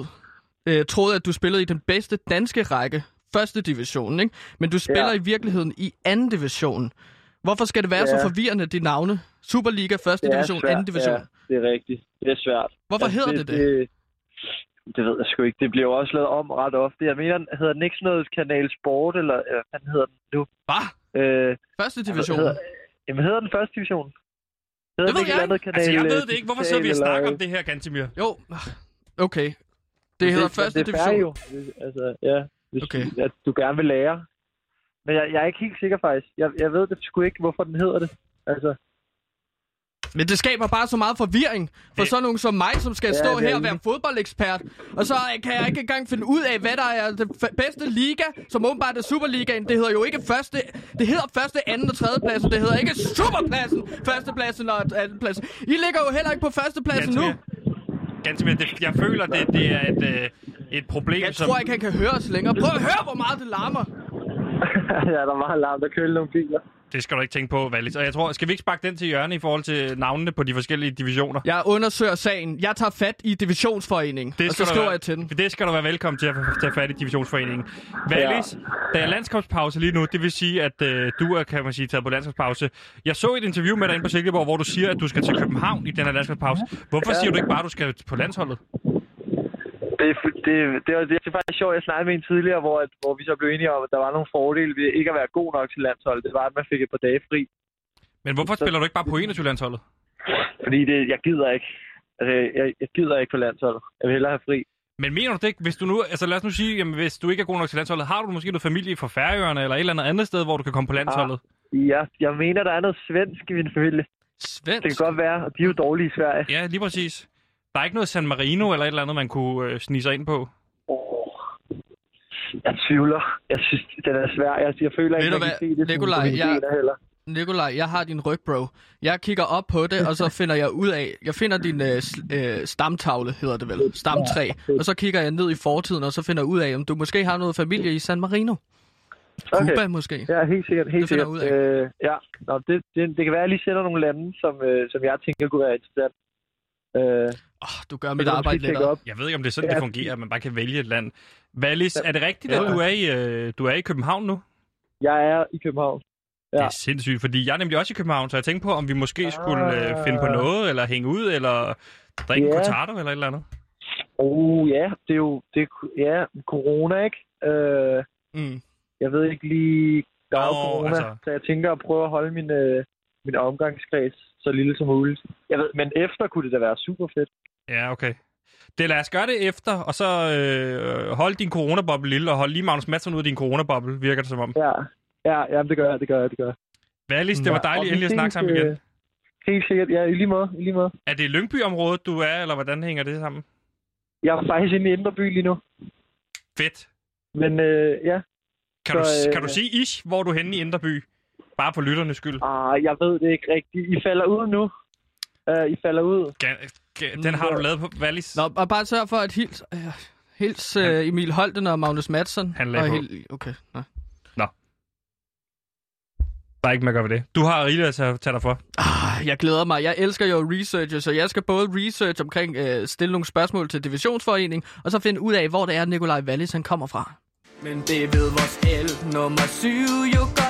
øh, troet, at du spillede i den bedste danske række, første division, ikke? Men du spiller Ja. i virkeligheden i anden division. Hvorfor skal det være ja. Så forvirrende, de navne? Superliga, første division, svært. anden division. Ja, det er rigtigt. Det er svært. Hvorfor hedder det det? det? Det ved jeg sgu ikke. Det bliver jo også lavet om ret ofte. Jeg mener, hedder den ikke sådan noget Kanal Sport, eller øh, hvad fanden hedder den nu? Hvad? Øh, Første division? Hedder, jamen, hedder den første division? Hedder Det ved ikke jeg andet kanal, Altså, jeg ved øh, det ikke. Hvorfor sidder vi og snakker eller- om det her, Gantimir? Jo, okay. Det hedder første det er division. jo. Det- Altså, ja. Hvis Okay. okay. at du gerne vil lære. Men jeg, jeg er ikke helt sikker faktisk. Jeg, jeg ved det sgu ikke, hvorfor den hedder det. Altså, Men det skaber bare så meget forvirring for sådan nogen som mig, som skal Ja, stå er her og være fodboldekspert. Og så kan jeg ikke engang finde ud af, hvad der er den f- bedste liga, som åbenbart er Superligaen. Det hedder jo ikke første... Det hedder første, anden og tredje pladsen. Det hedder ikke Superpladsen, førstepladsen og andenpladsen. I ligger jo heller ikke på førstepladsen nu. Gantimir det, jeg føler, det, det er et, øh, et problem, Jeg som... tror ikke, han kan høre os længere. Prøv at høre, hvor meget det larmer. (laughs) ja, der er meget larm, der køler nogle biler. Det skal du ikke tænke på, Valis. Og jeg tror, skal vi ikke sparke den til hjørne i forhold til navnene på de forskellige divisioner? Jeg undersøger sagen. Jeg tager fat i divisionsforeningen, og så skal du skriver være, jeg til den. Det skal du være velkommen til at tage fat i divisionsforeningen. Valis, der er landskabspause lige nu. Det vil sige, at øh, du er, kan man sige, taget på landskabspause. Jeg så et interview med dig inde på Silkeborg, hvor du siger, at du skal til København i den her landskabspause. Hvorfor siger du ikke bare, at du skal på landsholdet? Det, er det, det, var, det er faktisk sjovt, jeg snakkede med en tidligere, hvor, at, hvor vi så blev enige om, at der var nogle fordele ved ikke at være god nok til landsholdet. Det var, at man fik et par dage fri. Men hvorfor spiller du ikke bare på 21-landsholdet? Fordi det, jeg gider ikke. Altså, jeg, jeg gider ikke på landsholdet. Jeg vil hellere have fri. Men mener du det ikke, hvis du nu, altså lad os nu sige, jamen, hvis du ikke er god nok til landsholdet, har du måske noget familie fra Færøerne eller et eller andet andet sted, hvor du kan komme på landsholdet? Ja, jeg mener, der er noget svensk i min familie. Svensk. Det kan godt være, og de er jo dårlige i Sverige. Ja, lige præcis. Der er ikke noget San Marino eller et eller andet, man kunne øh, snige sig ind på. Oh. Jeg tvivler. Jeg synes, den er svær. Jeg, jeg føler Ved ikke, du man kan se det Nikolaj, som, jeg- jeg... heller. Nikolaj, jeg har din ryg, bro. Jeg kigger op på det, og så (laughs) finder jeg ud af... Jeg finder din øh, øh, stamtavle, hedder det vel. Stamtræ. Og så kigger jeg ned i fortiden, og så finder jeg ud af, om du måske har noget familie i San Marino. Cuba måske. Ja, helt sikkert. Helt Det finder sikkert. jeg ud Øh, ja, Nå, det, det, det kan være, at jeg lige sender nogle lande, som, øh, som jeg tænker kunne være interessant. Øh, Oh, du gør mit arbejde lettere. op. Jeg ved ikke, om det er sådan, Ja. det fungerer, at man bare kan vælge et land. Valis, er det rigtigt, Ja. at du er, i, øh, du er i København nu? Jeg er i København. Ja. Det Ja. er sindssygt, fordi jeg er nemlig også i København, så jeg tænkte på, om vi måske skulle øh, finde på noget, eller hænge ud, eller drikke en Ja. cortado, eller et eller andet. Oh, ja, det er jo... Det, er, ja, corona, ikke? Øh, Mm. jeg ved ikke lige... Der er Nå, corona, altså. så jeg tænker at prøve at holde min, øh, min omgangskreds så lille som muligt. Jeg ved, men efter kunne det da være super fedt. Ja, okay. Det lad os gøre det efter, og så øh, hold din coronaboble lille, og hold lige Magnus Madsen ud af din coronaboble, virker det som om. Ja, ja, ja det gør jeg, det gør jeg, det gør jeg. Valis, det var Ja, og dejligt endelig at snakke sammen igen. øh, Helt sikkert, ja, i lige måde, i lige måde. Er det Lyngby-området, du er, eller hvordan hænger det sammen? Jeg er faktisk inde i Indre By lige nu. Fedt. Men øh, ja, Kan, du, Så, øh, kan du sige ish, hvor du er henne i Indreby? Bare for lytternes skyld. ah, jeg ved det ikke rigtigt. I falder ud nu. Uh, I falder ud. Ga- ga- Den har du lavet på Valis. Nå, og bare sørg for at hils, øh, hils øh, Emil Holten og Magnus Madsen. Han lagde og på. hil- Okay, nå. Der er ikke mere at gøre ved det. Du har rigeligt at tage, tage dig for. Ah, jeg glæder mig. Jeg elsker jo research, så jeg skal både research omkring øh, stille nogle spørgsmål til Divisionsforening, og så finde ud af, hvor det er, Nikolaj Wallis han kommer fra. Men det ved vores el nummer 7 jo godt.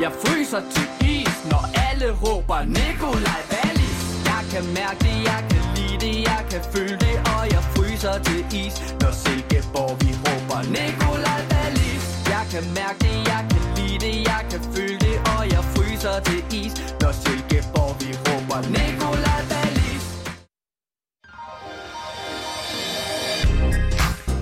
Jeg fryser til is, når alle råber Nikolaj Wallis. Jeg kan mærke det, jeg kan lide det, jeg kan føle det, og jeg fryser til is, når Silkeborg vi råber Nikolaj Wallis. Jeg kan mærke det, jeg kan lide det, jeg kan føle det, og jeg fryser til is, når Silkeborg vi råber Nikolaj Wallis.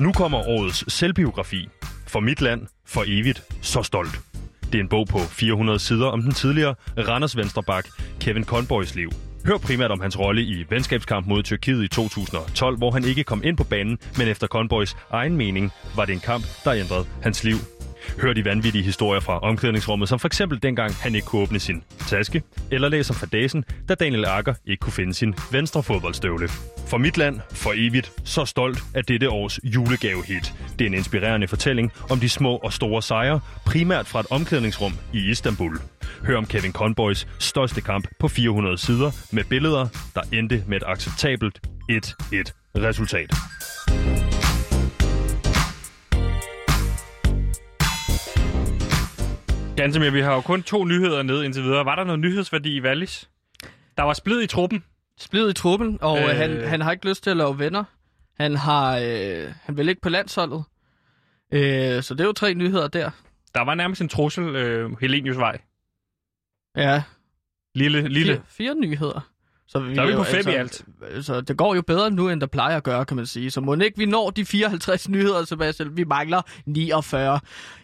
Nu kommer årets selvbiografi. For mit land, for evigt, så stolt. Det er en bog på 400 sider om den tidligere Randers Venstrebak Kevin Conboys liv. Hør primært om hans rolle i venskabskamp mod Tyrkiet i 2012, hvor han ikke kom ind på banen, men efter Conboys egen mening var det en kamp, der ændrede hans liv. Hør de vanvittige historier fra omklædningsrummet, som for eksempel dengang han ikke kunne åbne sin taske, eller læser fra dagen, da Daniel Akker ikke kunne finde sin venstre fodboldstøvle. For mit land, for evigt, så stolt af dette års julegavehit. Det er en inspirerende fortælling om de små og store sejre, primært fra et omklædningsrum i Istanbul. Hør om Kevin Conboys største kamp på 400 sider med billeder, der endte med et acceptabelt 1-1 resultat. Gantemir, vi har jo kun to nyheder ned indtil videre. Var der noget nyhedsværdi i Wallis? Der var splid i truppen. Splid i truppen, og øh... Øh. han, han har ikke lyst til at lave venner. Han har øh, han vil ikke på landsholdet. Øh, så det er jo tre nyheder der. Der var nærmest en trussel, øh, Helenius vej. Ja, Lille, lille. fire, fire nyheder. Så, vi Så er vi på fem i alt. Så det går jo bedre nu, end der plejer at gøre, kan man sige. Så må ikke vi når de 54 (laughs) nyheder, Sebastian. Vi mangler 49.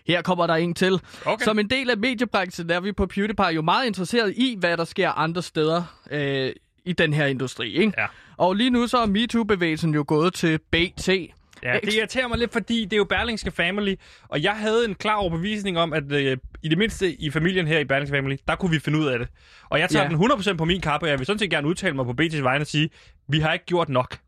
Her kommer der en til. Okay. Som en del af mediebranchen er vi på PewDiePie jo meget interesseret i, hvad der sker andre steder øh, i den her industri. Ikke? Ja. Og lige nu så er MeToo-bevægelsen jo gået til BT. Ja, det irriterer mig lidt, fordi det er jo Berlingske Family, og jeg havde en klar overbevisning om, at øh, i det mindste i familien her i Berlingske Family, der kunne vi finde ud af det. Og jeg tager Ja. den 100% på min kappe, og jeg vil sådan set gerne udtale mig på BT's vegne og sige, vi har ikke gjort nok.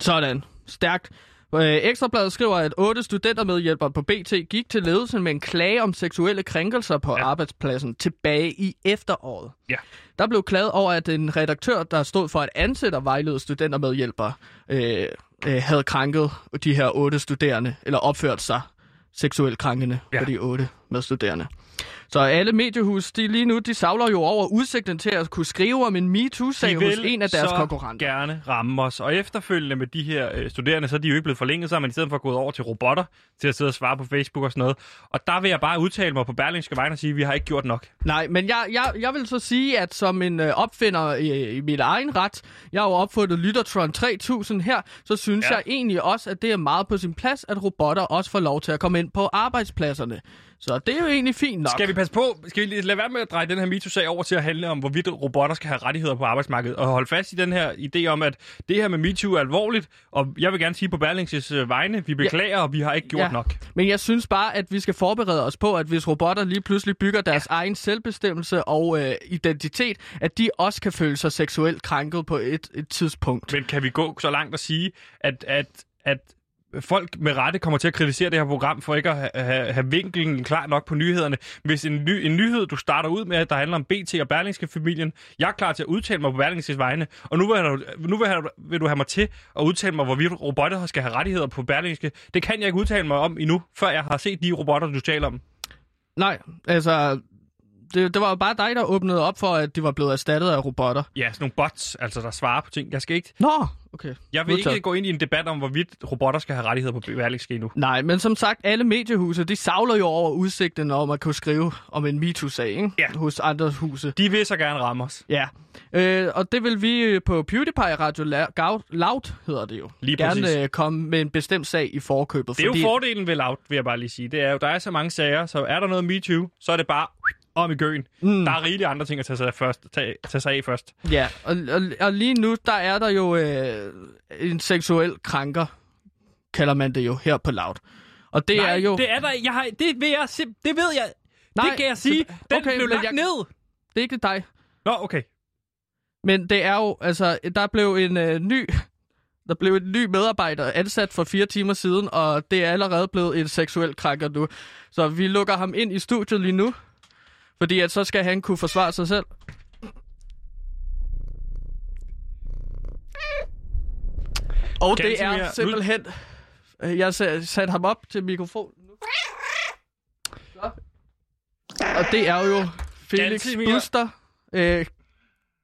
Sådan. Stærkt. Øh, Ekstrabladet skriver, at otte studentermedhjælpere på BT gik til ledelsen med en klage om seksuelle krænkelser på ja. Arbejdspladsen tilbage i efteråret. Ja. Der blev klaget over, at en redaktør, der stod for at ansætte og vejlede studentermedhjælpere, øh, øh, havde krænket de her otte studerende, eller opført sig seksuelt krænkende. Ja. for de otte medstuderende. Så alle mediehus, de lige nu, de savler jo over udsigten til at kunne skrive om en MeToo-sag hos en af deres så konkurrenter. gerne ramme os. Og efterfølgende med de her øh, studerende, så er de jo ikke blevet forlænget, så er man i stedet for gået over til robotter, til at sidde og svare på Facebook og sådan noget. Og der vil jeg bare udtale mig på Berlingske vegne og sige, at vi har ikke gjort nok. Nej, men jeg, jeg, jeg vil så sige, at som en øh, opfinder i, i min egen ret, jeg har jo opfundet Lyttertron 3000 her, så synes. Ja. jeg egentlig også, at det er meget på sin plads, at robotter også får lov til at komme ind på arbejdspladserne. Så det er jo egentlig fint nok. Skal vi passe på? Skal vi lade være med at dreje den her MeToo-sag over til at handle om, hvorvidt robotter skal have rettigheder på arbejdsmarkedet, og holde fast i den her idé om, at det her med MeToo er alvorligt, og jeg vil gerne sige på Berlingses øh, vegne, vi beklager, ja. og vi har ikke gjort Ja. nok. Men jeg synes bare, at vi skal forberede os på, at hvis robotter lige pludselig bygger deres ja. egen selvbestemmelse og øh, identitet, at de også kan føle sig seksuelt krænket på et, et tidspunkt. Men kan vi gå så langt at sige, at, at, at folk med rette kommer til at kritisere det her program for ikke at have, have, have vinklen klar nok på nyhederne. Hvis en, ny, en nyhed, du starter ud med, der handler om BT og Berlingske familien, jeg er klar til at udtale mig på Berlingskes vegne, og nu, vil, du, nu vil, have, vil du have mig til at udtale mig, hvorvidt robotter skal have rettigheder på Berlingske. Det kan jeg ikke udtale mig om endnu, før jeg har set de robotter, du taler om. Nej, altså... Det, det var bare dig, der åbnede op for, at de var blevet erstattet af robotter. Ja, sådan nogle bots, altså der svarer på ting. Jeg skal ikke, Nå, okay. jeg vil Modtaget. ikke gå ind i en debat om, hvorvidt robotter skal have rettigheder på Berlingske endnu. Nej, men som sagt, alle mediehuse, de savler jo over udsigten om at kunne skrive om en MeToo-sag ikke? Ja. hos andre huse. De vil så gerne ramme os. Ja, øh, og det vil vi øh, på PewDiePie Radio Loud, hedder det jo, Lige præcis. gerne øh, komme med en bestemt sag i forkøbet. Det er jo fordelen ved Loud, vil jeg bare lige sige. Det er jo, der er så mange sager, så er der noget MeToo, så er det bare om i gøen. Mm. Der er rigeligt andre ting at tage sig af først. Tage, tage sig af først. Ja, og, og, og lige nu, der er der jo øh, en seksuel krænker, kalder man det jo her på Loud. Og det Nej, er jo... det er der. Jeg har, det, vil jeg, det ved jeg. Nej, det kan jeg sige. Den okay, blev lagt jeg- ned. det er ikke dig. Nå, okay. Men det er jo, altså, der blev en øh, ny... Der blev en ny medarbejder ansat for fire timer siden, og det er allerede blevet en seksuel krænker nu. Så vi lukker ham ind i studiet lige nu, fordi at så skal han kunne forsvare sig selv. Og Ganske det er simpelthen... Øh, jeg satte ham op til mikrofonen. Så. Og det er jo Felix Buster. Øh,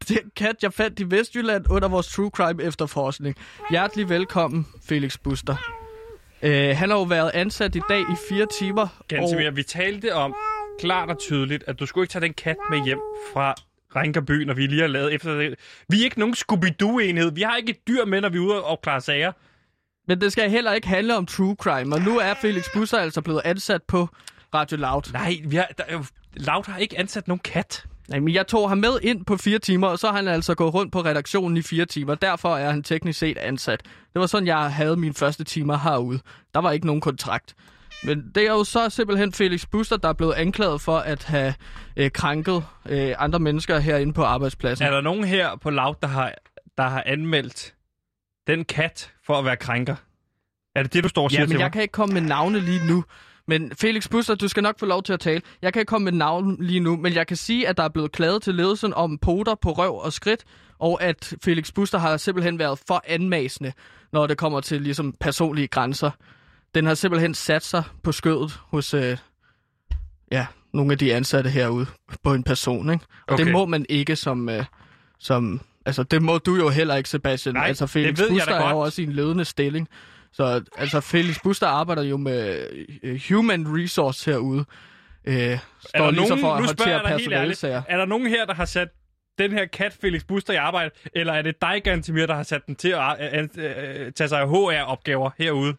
den kat, jeg fandt i Vestjylland under vores True Crime efterforskning. Hjertelig velkommen, Felix Buster. Øh, han har jo været ansat i dag i fire timer. Ganske og... mere. Vi talte om, klart og tydeligt, at du skulle ikke tage den kat med hjem fra Rinkerby, når vi lige har lavet efter det. Vi er ikke nogen Scooby-Doo-enhed. Vi har ikke et dyr med, når vi er ude og opklare sager. Men det skal heller ikke handle om true crime, og nu er Felix Busser altså blevet ansat på Radio Loud. Nej, vi har, der, er Loud har ikke ansat nogen kat. Nej, men jeg tog ham med ind på fire timer, og så har han altså gået rundt på redaktionen i fire timer. Derfor er han teknisk set ansat. Det var sådan, jeg havde mine første timer herude. Der var ikke nogen kontrakt. Men det er jo så simpelthen Felix Buster, der er blevet anklaget for at have øh, krænket øh, andre mennesker herinde på arbejdspladsen. Er der nogen her på Loud, der har, der har anmeldt den kat for at være krænker? Er det det, du står og siger Ja, til men mig? jeg kan ikke komme med navne lige nu. Men Felix Buster, du skal nok få lov til at tale. Jeg kan ikke komme med navn lige nu, men jeg kan sige, at der er blevet klaget til ledelsen om poter på røv og skridt, og at Felix Buster har simpelthen været for anmasende, når det kommer til ligesom personlige grænser. Den har simpelthen sat sig på skødet hos øh, ja, nogle af de ansatte herude på en person. Ikke? Og Okay. det må man ikke som... Øh, som altså, det må du jo heller ikke, Sebastian. Nej, altså, det Felix ved jeg da Buster er jo også i en ledende stilling. Så altså, Felix Buster arbejder jo med øh, human resource herude. Øh, Er står der lige så nogen, for at jeg håndtere personalesager. er der nogen her, der har sat den her kat Felix Buster i arbejde, eller er det dig, Gantimir, der har sat den til at øh, øh, øh, tage sig af HR-opgaver herude?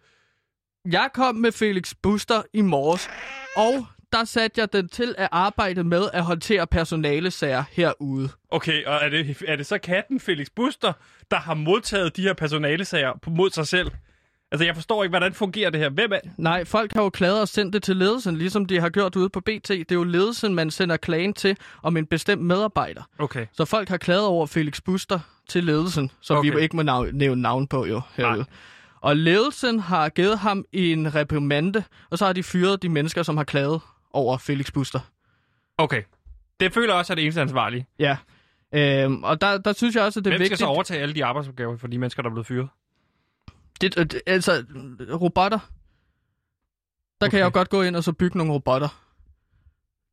Jeg kom med Felix Buster i morges, og der satte jeg den til at arbejde med at håndtere personalesager herude. Okay, og er det, er det så katten Felix Buster, der har modtaget de her personalesager på- mod sig selv? Altså, jeg forstår ikke, hvordan fungerer det her. Hvem er... Nej, folk har jo klaget og sendt det til ledelsen, ligesom de har gjort ude på BT. Det er jo ledelsen, man sender klagen til om en bestemt medarbejder. Okay. Så folk har klaget over Felix Buster til ledelsen, som okay. Okay. vi ikke må nav- nævne navn på jo herude. Nej. Og ledelsen har givet ham en reprimande, og så har de fyret de mennesker, som har klaget over Felix Buster. Okay. Det føler også er det eneste ansvarlige. Ja. Øhm, og der, der synes jeg også, at det er Hvem skal vigtigt... så overtage alle de arbejdsopgaver for de mennesker, der er blevet fyret? Det, øh, det, altså, robotter. Der okay. kan jeg jo godt gå ind og så bygge nogle robotter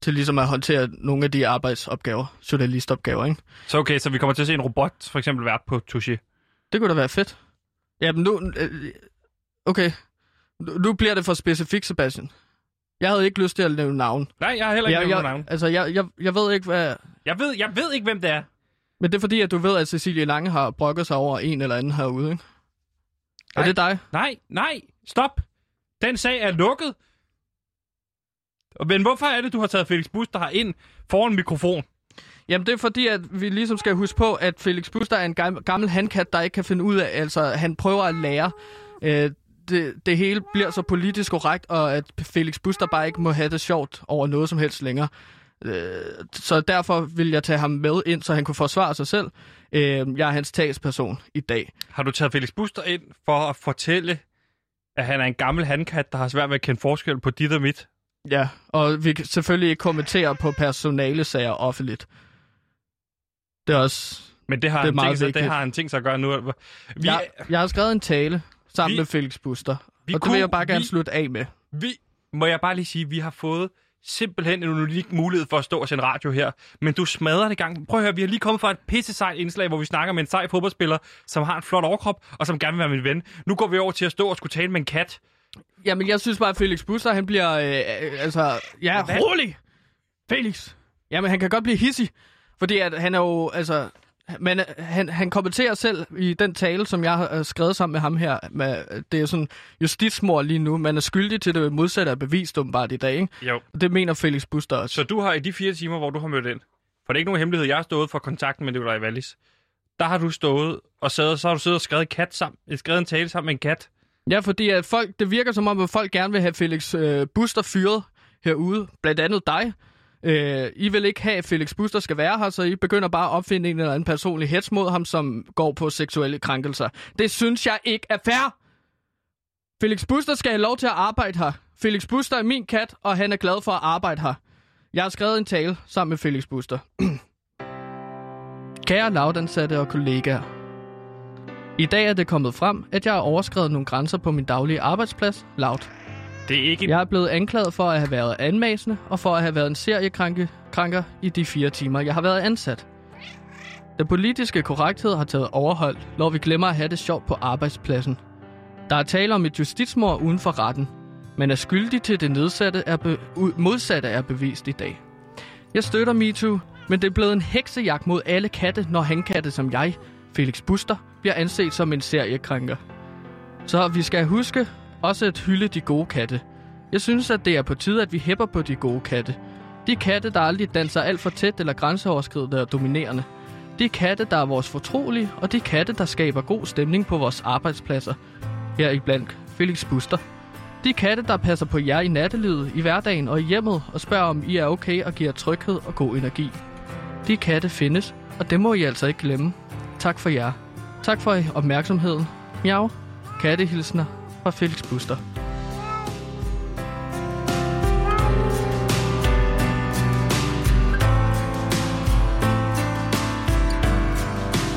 til ligesom at håndtere nogle af de arbejdsopgaver, journalistopgaver, ikke? Så okay, så vi kommer til at se en robot for eksempel vært på Touché. Det kunne da være fedt. Jamen nu... øh, Okay. Nu, bliver det for specifikt, Sebastian. Jeg havde ikke lyst til at nævne navn. Nej, jeg har heller ikke Jeg, nævnt jeg, navn. altså, jeg, jeg, jeg ved ikke, hvad... Jeg ved, jeg ved ikke, hvem det er. Men det er fordi, at du ved, at Cecilie Lange har brokket sig over en eller anden herude, ikke? Er Nej. det dig? Nej, nej, stop. Den sag er lukket. Men hvorfor er det, du har taget Felix Buster ind foran mikrofon? Jamen, det er fordi, at vi ligesom skal huske på, at Felix Buster er en gammel, gammel handkat, der ikke kan finde ud af... Altså, han prøver at lære. Øh, det, det hele bliver så politisk korrekt, og at Felix Buster bare ikke må have det sjovt over noget som helst længere. Øh, så derfor vil jeg tage ham med ind, så han kunne forsvare sig selv. Øh, jeg er hans talsperson i dag. Har du taget Felix Buster ind for at fortælle, at han er en gammel handkat, der har svært ved at kende forskel på dit og mit? Ja, og vi kan selvfølgelig ikke kommentere på personalesager offentligt. Det er også... Men det har, Det er meget tænkt sig, det har han tænkt sig at gøre nu. Vi, Jeg, jeg har skrevet en tale sammen Vi- med Felix Buster, vi og det vil jeg kunne- bare gerne vi- slutte af med. vi, må jeg bare lige sige, vi har fået simpelthen en unik mulighed for at stå og sende radio her. Men du smadrer det gang. Prøv at høre, vi har lige kommet fra et pisse sejt indslag, hvor vi snakker med en sej fodboldspiller, som har en flot overkrop, og som gerne vil være min ven. Nu går vi over til at stå og skulle tale med en kat. Jamen, jeg synes bare, at Felix Buster, han bliver, øh, øh, altså, ja, Hvad? rolig! Felix! Jamen, han kan godt blive hissig, fordi at han er jo, altså, men øh, han, han kommenterer selv i den tale, som jeg har øh, skrevet sammen med ham her, med, det er sådan justitsmord lige nu. Man er skyldig til det modsatte af bevist, åbenbart i dag, ikke? Jo. Og det mener Felix Buster også. Så du har i de fire timer, hvor du har mødt ind, for det er ikke nogen hemmelighed, jeg har stået for kontakten med Nikolaj Wallis. Der har du stået og sad, så har du siddet og skrevet, kat sammen, skrevet en tale sammen med en kat. Ja, fordi at folk, det virker som om, at folk gerne vil have Felix øh, Buster fyret herude. Blandt andet dig. Øh, I vil ikke have, at Felix Buster skal være her, så I begynder bare at opfinde en eller anden personlig hets mod ham, som går på seksuelle krænkelser. Det synes jeg ikke er fair. Felix Buster skal have lov til at arbejde her. Felix Buster er min kat, og han er glad for at arbejde her. Jeg har skrevet en tale sammen med Felix Buster. (clears throat) Kære lavdansatte og kollegaer. I dag er det kommet frem, at jeg har overskrevet nogle grænser på min daglige arbejdsplads, Loud. Det er ikke... Jeg er blevet anklaget for at have været anmasende og for at have været en seriekranker i de fire timer, jeg har været ansat. Den politiske korrekthed har taget overhold, når vi glemmer at have det sjovt på arbejdspladsen. Der er tale om et justitsmord uden for retten, men er skyldig til det nedsatte er be- modsatte er bevist i dag. Jeg støtter MeToo, men det er blevet en heksejagt mod alle katte, når hankatte som jeg, Felix Buster, bliver anset som en seriekrænker. Så vi skal huske også at hylde de gode katte. Jeg synes, at det er på tide, at vi hæpper på de gode katte. De katte, der aldrig danser alt for tæt eller grænseoverskridende og dominerende. De katte, der er vores fortrolige, og de katte, der skaber god stemning på vores arbejdspladser. Her i blank Felix Buster. De katte, der passer på jer i nattelivet, i hverdagen og i hjemmet og spørger, om I er okay og giver tryghed og god energi. De katte findes, og det må I altså ikke glemme. Tak for jer. Tak for opmærksomheden. Miau. Kattehilsner fra Felix Buster.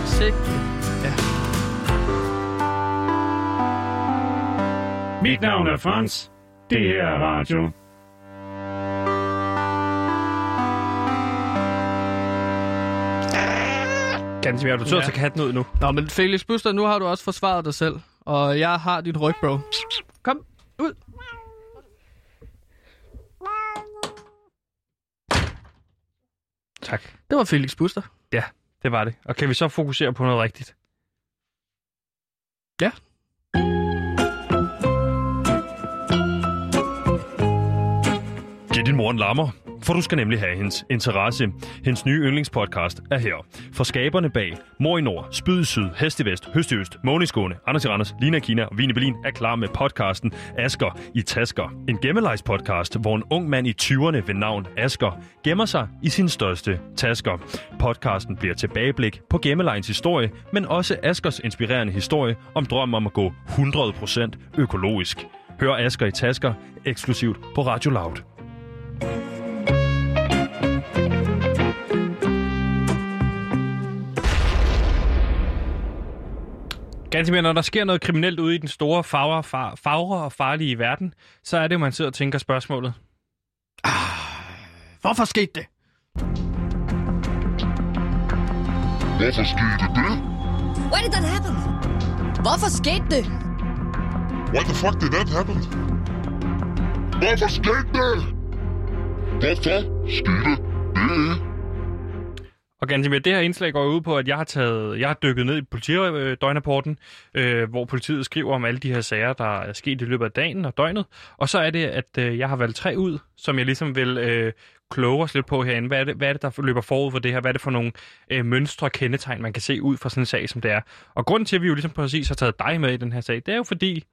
Sikke. Ja. Mit navn er Frans. Det her er radio. Ganske er du tør Ja. at tage katten ud nu? Nå, men Felix Buster, nu har du også forsvaret dig selv. Og jeg har dit ryg, bro. Kom, ud. Tak. Det var Felix Buster. Ja, det var det. Og kan vi så fokusere på noget rigtigt? Ja. Giv din mor en lammer, for du skal nemlig have hendes interesse. Hendes nye yndlingspodcast er her. For skaberne bag Mor i Nord, Spyd i Syd, Hest i Vest, Høst i Øst, Måne i Skåne, Anders i Randers, Lina Kina og Vine Berlin er klar med podcasten Asker i Tasker. En gemmelejs podcast, hvor en ung mand i 20'erne ved navn Asker gemmer sig i sin største tasker. Podcasten bliver tilbageblik på gemmelejens historie, men også Askers inspirerende historie om drømmen om at gå 100% økologisk. Hør Asker i Tasker eksklusivt på Radio Loud. Ganske mere, når der sker noget kriminelt ude i den store fagre, far, fagre og farlige verden, så er det jo, man sidder og tænker spørgsmålet. Hvorfor skete det? Hvorfor skete det? Why did that happen? Hvorfor skete det? Why the fuck did that happen? Hvorfor skete det? Hvorfor skete det? Og Gansimir, det her indslag går ud på, at jeg har, taget, jeg har dykket ned i politidøgnrapporten, øh, øh, hvor politiet skriver om alle de her sager, der er sket i løbet af dagen og døgnet. Og så er det, at øh, jeg har valgt tre ud, som jeg ligesom vil øh, kloge os lidt på herinde. Hvad er, det, hvad er det, der løber forud for det her? Hvad er det for nogle øh, mønstre og kendetegn, man kan se ud fra sådan en sag, som det er? Og grunden til, at vi jo ligesom præcis har taget dig med i den her sag, det er jo fordi,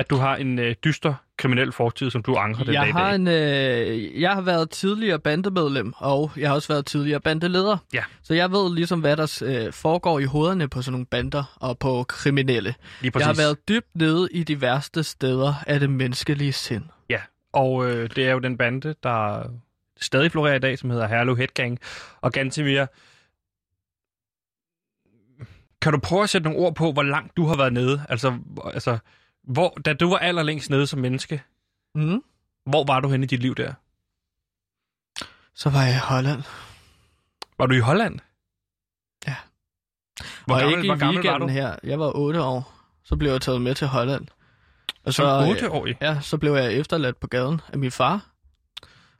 at du har en øh, dyster kriminel fortid, som du angrer den Jeg dag i har, dag. en, øh, jeg har været tidligere bandemedlem, og jeg har også været tidligere bandeleder. Ja. Så jeg ved ligesom, hvad der øh, foregår i hovederne på sådan nogle bander og på kriminelle. Lige Jeg har været dybt nede i de værste steder af det menneskelige sind. Ja, og øh, det er jo den bande, der stadig florerer i dag, som hedder Herlev Headgang. Og Gantemir, kan du prøve at sætte nogle ord på, hvor langt du har været nede? Altså, altså hvor, da du var allerlængst nede som menneske, Mm. hvor var du henne i dit liv der? Så var jeg i Holland. Var du i Holland? Ja. Hvor og gammel, ikke hvor i gammel var du? her. Jeg var 8 år. Så blev jeg taget med til Holland. Og Som så, øh, 8-årig? Ja, så blev jeg efterladt på gaden af min far.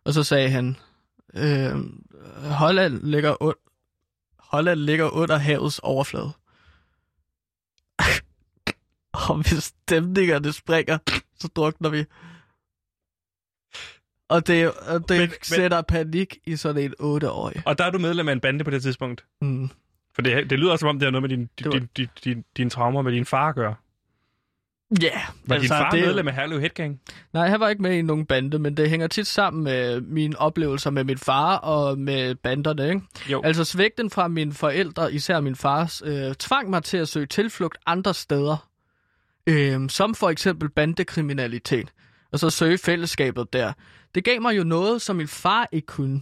Og så sagde han, øh, Holland, ligger un- Holland ligger under havets overflade. (laughs) og hvis stemningerne springer, så drukner vi. Og det, og det Men- men, men- sætter panik i sådan en 8-årig. Og der er du medlem af en bande på det tidspunkt? Mm. For det, det lyder som om, det har noget med din, var- din, din, din, din traumer med din far at gøre. Ja, yeah, Var altså, din far det, medlem af Herlev Headgang? Nej, han var ikke med i nogen bande, men det hænger tit sammen med mine oplevelser med min far og med banderne, ikke? Jo. Altså svægten fra mine forældre, især min fars, øh, tvang mig til at søge tilflugt andre steder. Øh, som for eksempel bandekriminalitet. Og så søge fællesskabet der. Det gav mig jo noget, som min far ikke kunne.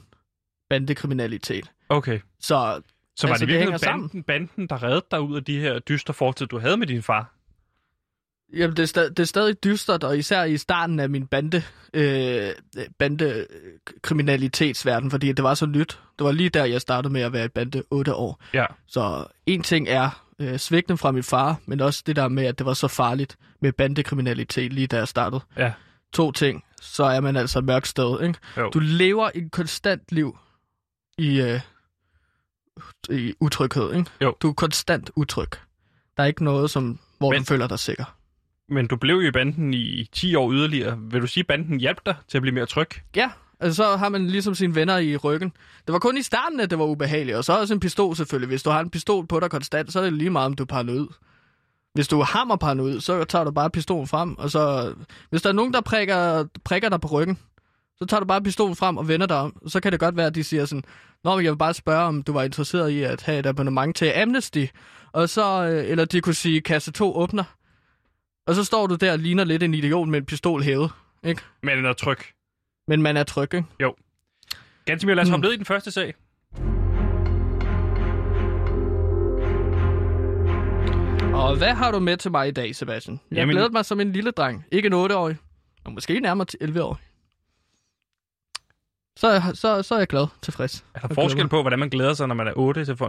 Bandekriminalitet. Okay. Så Så var Altså, det det virkelig hænger banden, banden, der reddede dig ud af de her dystre fortid, du havde med din far? Jamen, det er, stadig, det er stadig dystert, og især i starten af min bande, øh, bande øh, kriminalitetsverden, fordi det var så nyt. Det var lige der, jeg startede med at være i bande 8 år. Ja. Så en ting er øh, svigten fra min far, men også det der med, at det var så farligt med bandekriminalitet lige da jeg startede. Ja. To ting, så er man altså mørk sted, ikke? Jo. Du lever et konstant liv i, øh, i utryghed, ikke? Jo. Du er konstant utryg. Der er ikke noget, som, hvor Men- du føler dig sikker. Men du blev jo i banden i 10 år yderligere. Vil du sige, at banden hjalp dig til at blive mere tryg? Ja, altså så har man ligesom sine venner i ryggen. Det var kun i starten, at det var ubehageligt, og så også en pistol selvfølgelig. Hvis du har en pistol på dig konstant, så er det lige meget, om du er paranoid. Hvis du er hammerparanoid, så tager du bare pistolen frem, og så... Hvis der er nogen, der prikker, prikker dig på ryggen, så tager du bare pistolen frem og vender dig om. Så kan det godt være, at de siger sådan, Nå, men jeg vil bare spørge, om du var interesseret i at have et abonnement til Amnesty. Og så, øh, eller de kunne sige, kasse 2 åbner. Og så står du der og ligner lidt en idiot med en pistol hævet. Ikke? Men den er tryg. Men man er tryg, ikke? Ganske lad os Mm. hoppe ned i den første sag. Og hvad har du med til mig i dag, Sebastian? Jeg Jamen- glæder mig som en lille dreng. Ikke en 8-årig. Og måske nærmere til 11-årig. Så, er- så, så er jeg glad, tilfreds. Er der forskel på, hvordan man glæder sig, når man er 8 til for,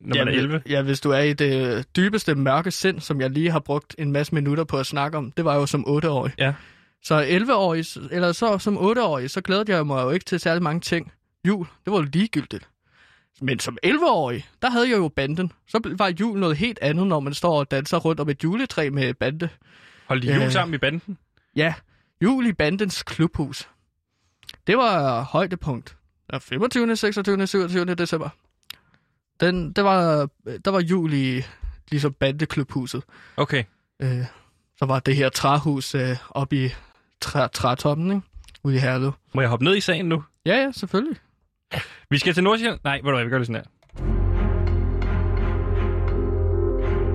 når man er 11? Ja, hvis du er i det dybeste mørke sind, som jeg lige har brugt en masse minutter på at snakke om, det var jo som 8-årig. Ja. Så 11-årig, eller så som 8-årig, så glædede jeg mig jo ikke til særlig mange ting. Jul, det var ligegyldigt. Men som 11-årig, der havde jeg jo banden. Så var jul noget helt andet, når man står og danser rundt om et juletræ med bande. Holdt de jul Øh. sammen i banden? Ja, jul i bandens klubhus. Det var højdepunkt. Der 25., 26., 27. december. Den, det var, der var jul i ligesom bandeklubhuset. Okay. Øh, så var det her træhus øh, oppe i træ, trætoppen, ikke? Ude i Herlev. Må jeg hoppe ned i sagen nu? Ja, ja, selvfølgelig. Vi skal til Nordsjælland. Nej, ved du hvad, vi gør det sådan her.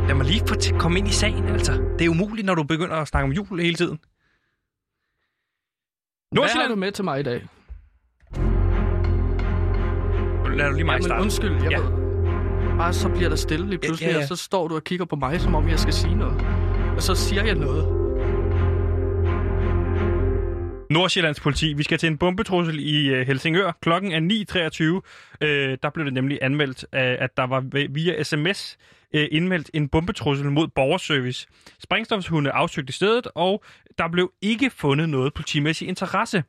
Lad mig lige få til komme ind i sagen, altså. Det er umuligt, når du begynder at snakke om jul hele tiden. Hvad har Nordsjælland. du med til mig i dag? Lad du lige mig Jamen, starte. undskyld, jeg Ja. Bare så bliver der stille lige pludselig, ja, ja. ja. og så står du og kigger på mig, som om jeg skal sige noget. Og så siger jeg noget. Nordsjællands politi. Vi skal til en bombetrussel i øh, Helsingør. Klokken er 9.23. Øh, der blev det nemlig anmeldt, øh, at der var via sms øh, indmeldt en bombetrussel mod borgerservice. Sprængstofshunde afsøgte stedet, og der blev ikke fundet noget politimæssig interesse.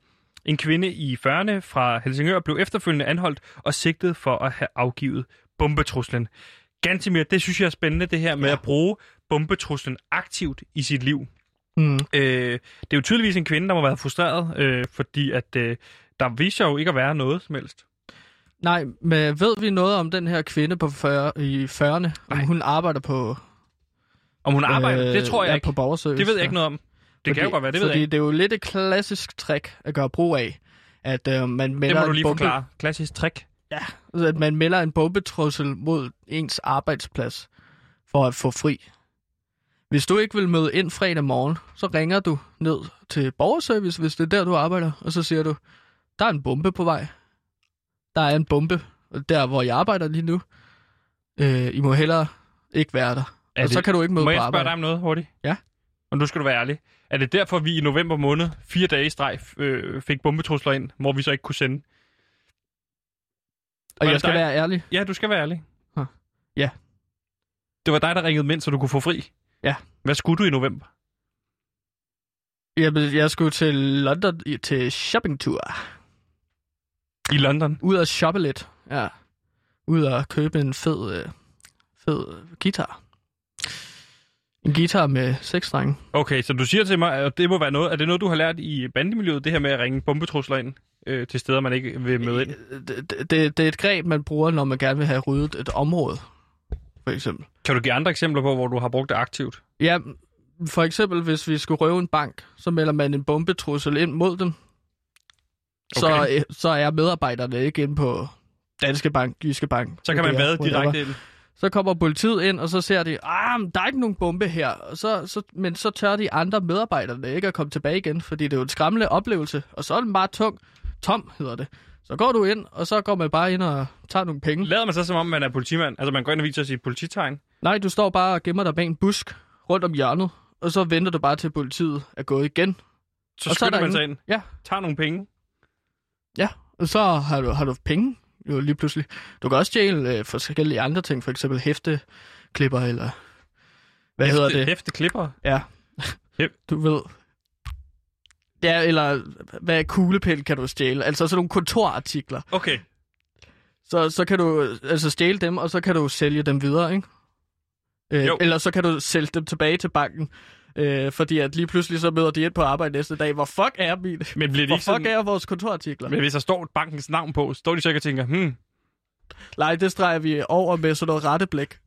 En kvinde i 40'erne fra Helsingør blev efterfølgende anholdt og sigtet for at have afgivet bombetruslen. Gantimir, det synes jeg er spændende, det her med ja. at bruge bombetruslen aktivt i sit liv. Mm. Øh, det er jo tydeligvis en kvinde, der må været frustreret, øh, fordi at øh, der viser jo ikke at være noget som helst. Nej, men ved vi noget om den her kvinde på 40, i 40'erne? Om hun arbejder på... Om hun arbejder, øh, det tror jeg ja, ikke. på borgerservice. Det ved jeg ikke noget om. Det kan jo godt være, det ved fordi jeg ikke. det er jo lidt et klassisk trick at gøre brug af. At øh, man Det melder må du en lige bombe, forklare. Klassisk trick. At man melder en bombetrussel mod ens arbejdsplads for at få fri. Hvis du ikke vil møde ind fredag morgen, så ringer du ned til borgerservice, hvis det er der, du arbejder, og så siger du, der er en bombe på vej. Der er en bombe, der hvor jeg arbejder lige nu. Øh, I må hellere ikke være der. Er og så det- kan du ikke møde Må på jeg spørge arbejde. dig om noget hurtigt? Ja. Og nu skal du være ærlig. Er det derfor, vi i november måned, fire dage i streg, øh, fik bombetrusler ind, hvor vi så ikke kunne sende? Og jeg skal dig? være ærlig. Ja, du skal være ærlig. Huh. Ja. Det var dig, der ringede ind, så du kunne få fri? Ja. Hvad skulle du i november? Jeg, jeg skulle til London til shoppingtur. I London? Ud og shoppe lidt. Ja. Ud og købe en fed, øh, fed øh, guitar. En guitar med seks strenge. Okay, så du siger til mig, at det må være noget, er det noget, du har lært i bandemiljøet, det her med at ringe bombetrusler ind øh, til steder, man ikke vil møde ind? Det, det, det er et greb, man bruger, når man gerne vil have ryddet et område, for eksempel. Kan du give andre eksempler på, hvor du har brugt det aktivt? Ja, for eksempel, hvis vi skulle røve en bank, så melder man en bombetrussel ind mod dem. Så, Okay. øh, så er medarbejderne ikke inde på Danske Bank, Jyske Bank. Så kan man vade direkte ind. Så kommer politiet ind, og så ser de, ah, der er ikke nogen bombe her. Og så, så, men så tør de andre medarbejderne ikke at komme tilbage igen, fordi det er jo en skræmmende oplevelse. Og så er den bare tung, tom hedder det. Så går du ind, og så går man bare ind og tager nogle penge. Lader man så, som om man er politimand? Altså, man går ind og viser sit polititegn? Nej, du står bare og gemmer dig bag en busk rundt om hjørnet, og så venter du bare til politiet er gået igen. Så Og så skynder man sig ind, Ja, tager nogle penge. ja. Og så har du, har du penge jo lige pludselig. Du kan også stjæle øh, forskellige andre ting, for eksempel hæfteklipper eller... Hvad hedder det? Hæfte klipper. Ja. Hæf- Du ved... Ja, eller hvad kuglepæl kan du stjæle? Altså sådan nogle kontorartikler. Okay. Så, så kan du altså stjæle dem, og så kan du sælge dem videre, ikke? Øh, Jo. eller så kan du sælge dem tilbage til banken. Øh, fordi at lige pludselig så møder de ind på arbejde næste dag. Hvor fuck er min? Men bliver det Hvor fuck sådan... er vores kontorartikler? Men hvis der står bankens navn på, står de så ikke og tænker, hmm, Nej, det streger vi over med sådan noget retteblæk.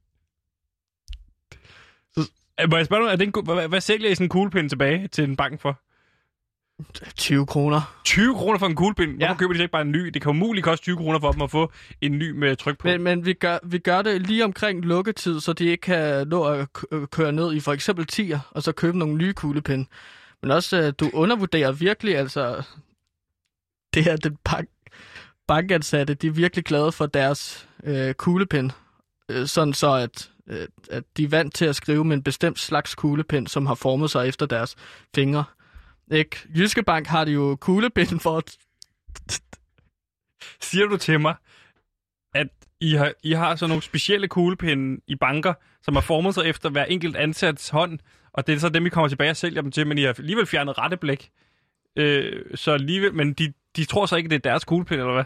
øh, må jeg spørge dig, er det en, hvad, hvad sælger I sådan en kuglepind tilbage til en bank for? 20 kroner. 20 kroner for en kuglepind? Hvorfor Ja. køber de ikke bare en ny? Det kan umuligt koste 20 kroner for dem at få en ny med tryk på. Men, men vi, gør, vi gør det lige omkring lukketid, så de ikke kan nå at øh, køre ned i for eksempel tier, og så købe nogle nye kuglepinde. Men også, øh, du undervurderer virkelig, altså, det her, den bank, bankansatte, de er virkelig glade for deres øh, kuglepind. Øh, sådan så, at, øh, at de er vant til at skrive med en bestemt slags kuglepind, som har formet sig efter deres fingre. Ikke? Jyske Bank har de jo kuglepind for at Siger du til mig, at I har, I har sådan nogle specielle kuglepinde i banker, som er formet sig efter hver enkelt ansats hånd, og det er så dem, I kommer tilbage og sælger dem til, men I har alligevel fjernet retteblæk. Øh, så alligevel, men de, de tror så ikke, det er deres kuglepind, eller hvad?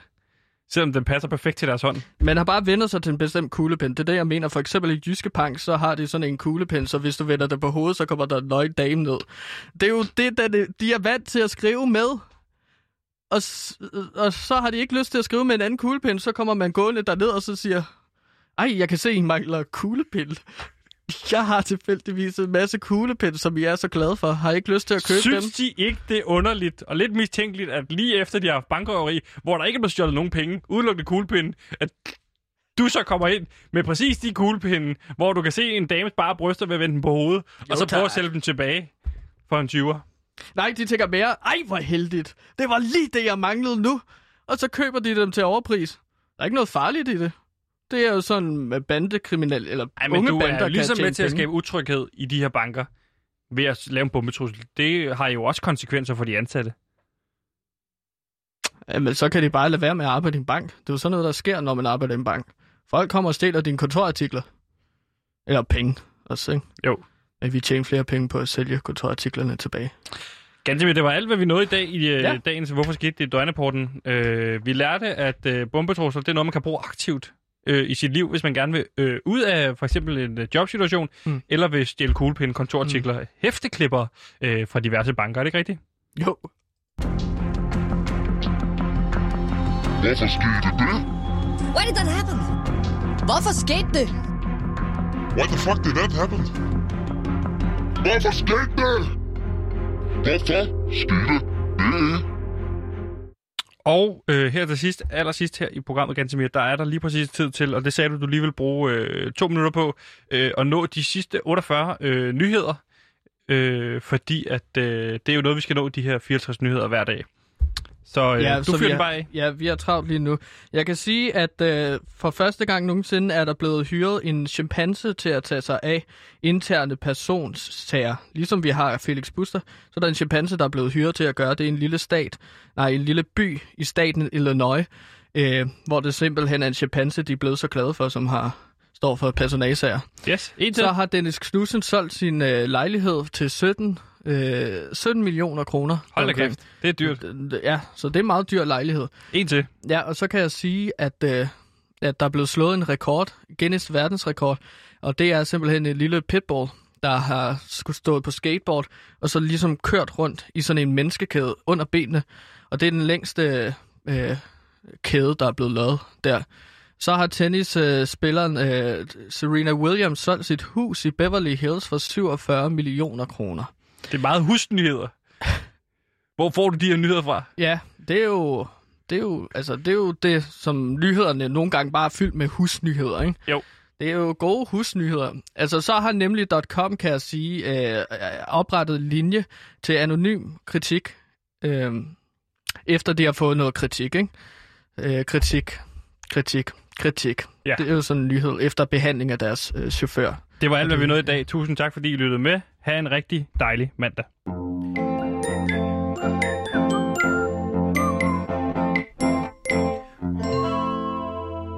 Selvom den passer perfekt til deres hånd. Man har bare vendt sig til en bestemt kuglepen. Det er det, jeg mener. For eksempel i Jyske Bank, så har de sådan en kuglepen, så hvis du vender den på hovedet, så kommer der en nøgen dame ned. Det er jo det, der det, de er vant til at skrive med. Og, og så har de ikke lyst til at skrive med en anden kuglepen, så kommer man gående derned og så siger, ej, jeg kan se, I mangler kuglepen. Jeg har tilfældigvis en masse kuglepen, som I er så glade for. Har I ikke lyst til at købe Synes dem? de ikke, det er underligt og lidt mistænkeligt, at lige efter de har haft bankrøveri, hvor der ikke er blevet stjålet nogen penge, udelukkende kuglepinde, at du så kommer ind med præcis de kuglepinde, hvor du kan se en dames bare bryster ved at vende den på hovedet, Jo, og så prøve at sælge dem tilbage for en 20'er. Nej, de tænker mere, ej hvor heldigt. Det var lige det, jeg manglede nu. Og så køber de dem til overpris. Der er ikke noget farligt i det. Det er jo sådan med bandekriminel, eller Ej, men unge du bander er ligesom med til at skabe utryghed i de her banker ved at lave en bombetrussel. Det har jo også konsekvenser for de ansatte. Jamen, så kan de bare lade være med at arbejde i en bank. Det er jo sådan noget, der sker, når man arbejder i en bank. Folk kommer og stjæler dine kontorartikler. Eller penge også, ikke? Jo. At vi tjener flere penge på at sælge kontorartiklerne tilbage. Ganske det var alt, hvad vi nåede i dag i Ja. ja. dagens Hvorfor skete det i døgnrapporten. Øh, vi lærte, at øh, bombetrusler, det er noget, man kan bruge aktivt øh, i sit liv, hvis man gerne vil øh, ud af for eksempel en øh, jobsituation, Mm. eller vil stjæle kuglepinde, kontorartikler, mm. hæfteklipper øh, fra diverse banker. Er det ikke rigtigt? Jo. Hvorfor skete det? Why did that happen? Hvorfor skete det? Why the fuck did that happen? Hvorfor skete det? Hvorfor skete det? Og øh, her til sidst, allersidst her i programmet, Gantemir, der er der lige præcis tid til, og det sagde du, du lige vil bruge øh, to minutter på, øh, at nå de sidste 48 øh, nyheder, øh, fordi at øh, det er jo noget, vi skal nå, de her 54 nyheder hver dag. Så øh, ja, du fyrer vi den bare af. Ja, vi har travlt lige nu. Jeg kan sige, at øh, for første gang nogensinde er der blevet hyret en chimpanse til at tage sig af interne personssager. Ligesom vi har Felix Buster, så er der en chimpanse, der er blevet hyret til at gøre det i en lille stat, nej, en lille by i staten Illinois, øh, hvor det simpelthen er en chimpanse, de er blevet så glade for, som har står for personasager. Yes, en til. Så har Dennis Knudsen solgt sin øh, lejlighed til 17, øh, 17 millioner kroner. Hold da kæft, det er dyrt. Ja, så det er en meget dyr lejlighed. En til. Ja, og så kan jeg sige, at, øh, at der er blevet slået en rekord, Guinness verdensrekord, og det er simpelthen en lille pitbull, der har skulle stået på skateboard, og så ligesom kørt rundt i sådan en menneskekæde under benene, og det er den længste øh, kæde, der er blevet lavet der. Så har tennisspilleren øh, Serena Williams solgt sit hus i Beverly Hills for 47 millioner kroner. Det er meget husnyheder. Hvor får du de her nyheder fra? Ja, det er jo det er jo altså det er jo det som nyhederne nogle gange bare er fyldt med husnyheder, ikke? Jo. Det er jo gode husnyheder. Altså så har nemlig .com kan jeg sige øh, oprettet en linje til anonym kritik øh, efter de har fået noget kritik, ikke? øh, kritik, kritik, kritik. Ja. Det er jo sådan en nyhed efter behandling af deres øh, chauffør. Det var alt, hvad vi nåede i dag. Tusind tak, fordi I lyttede med. Ha' en rigtig dejlig mandag.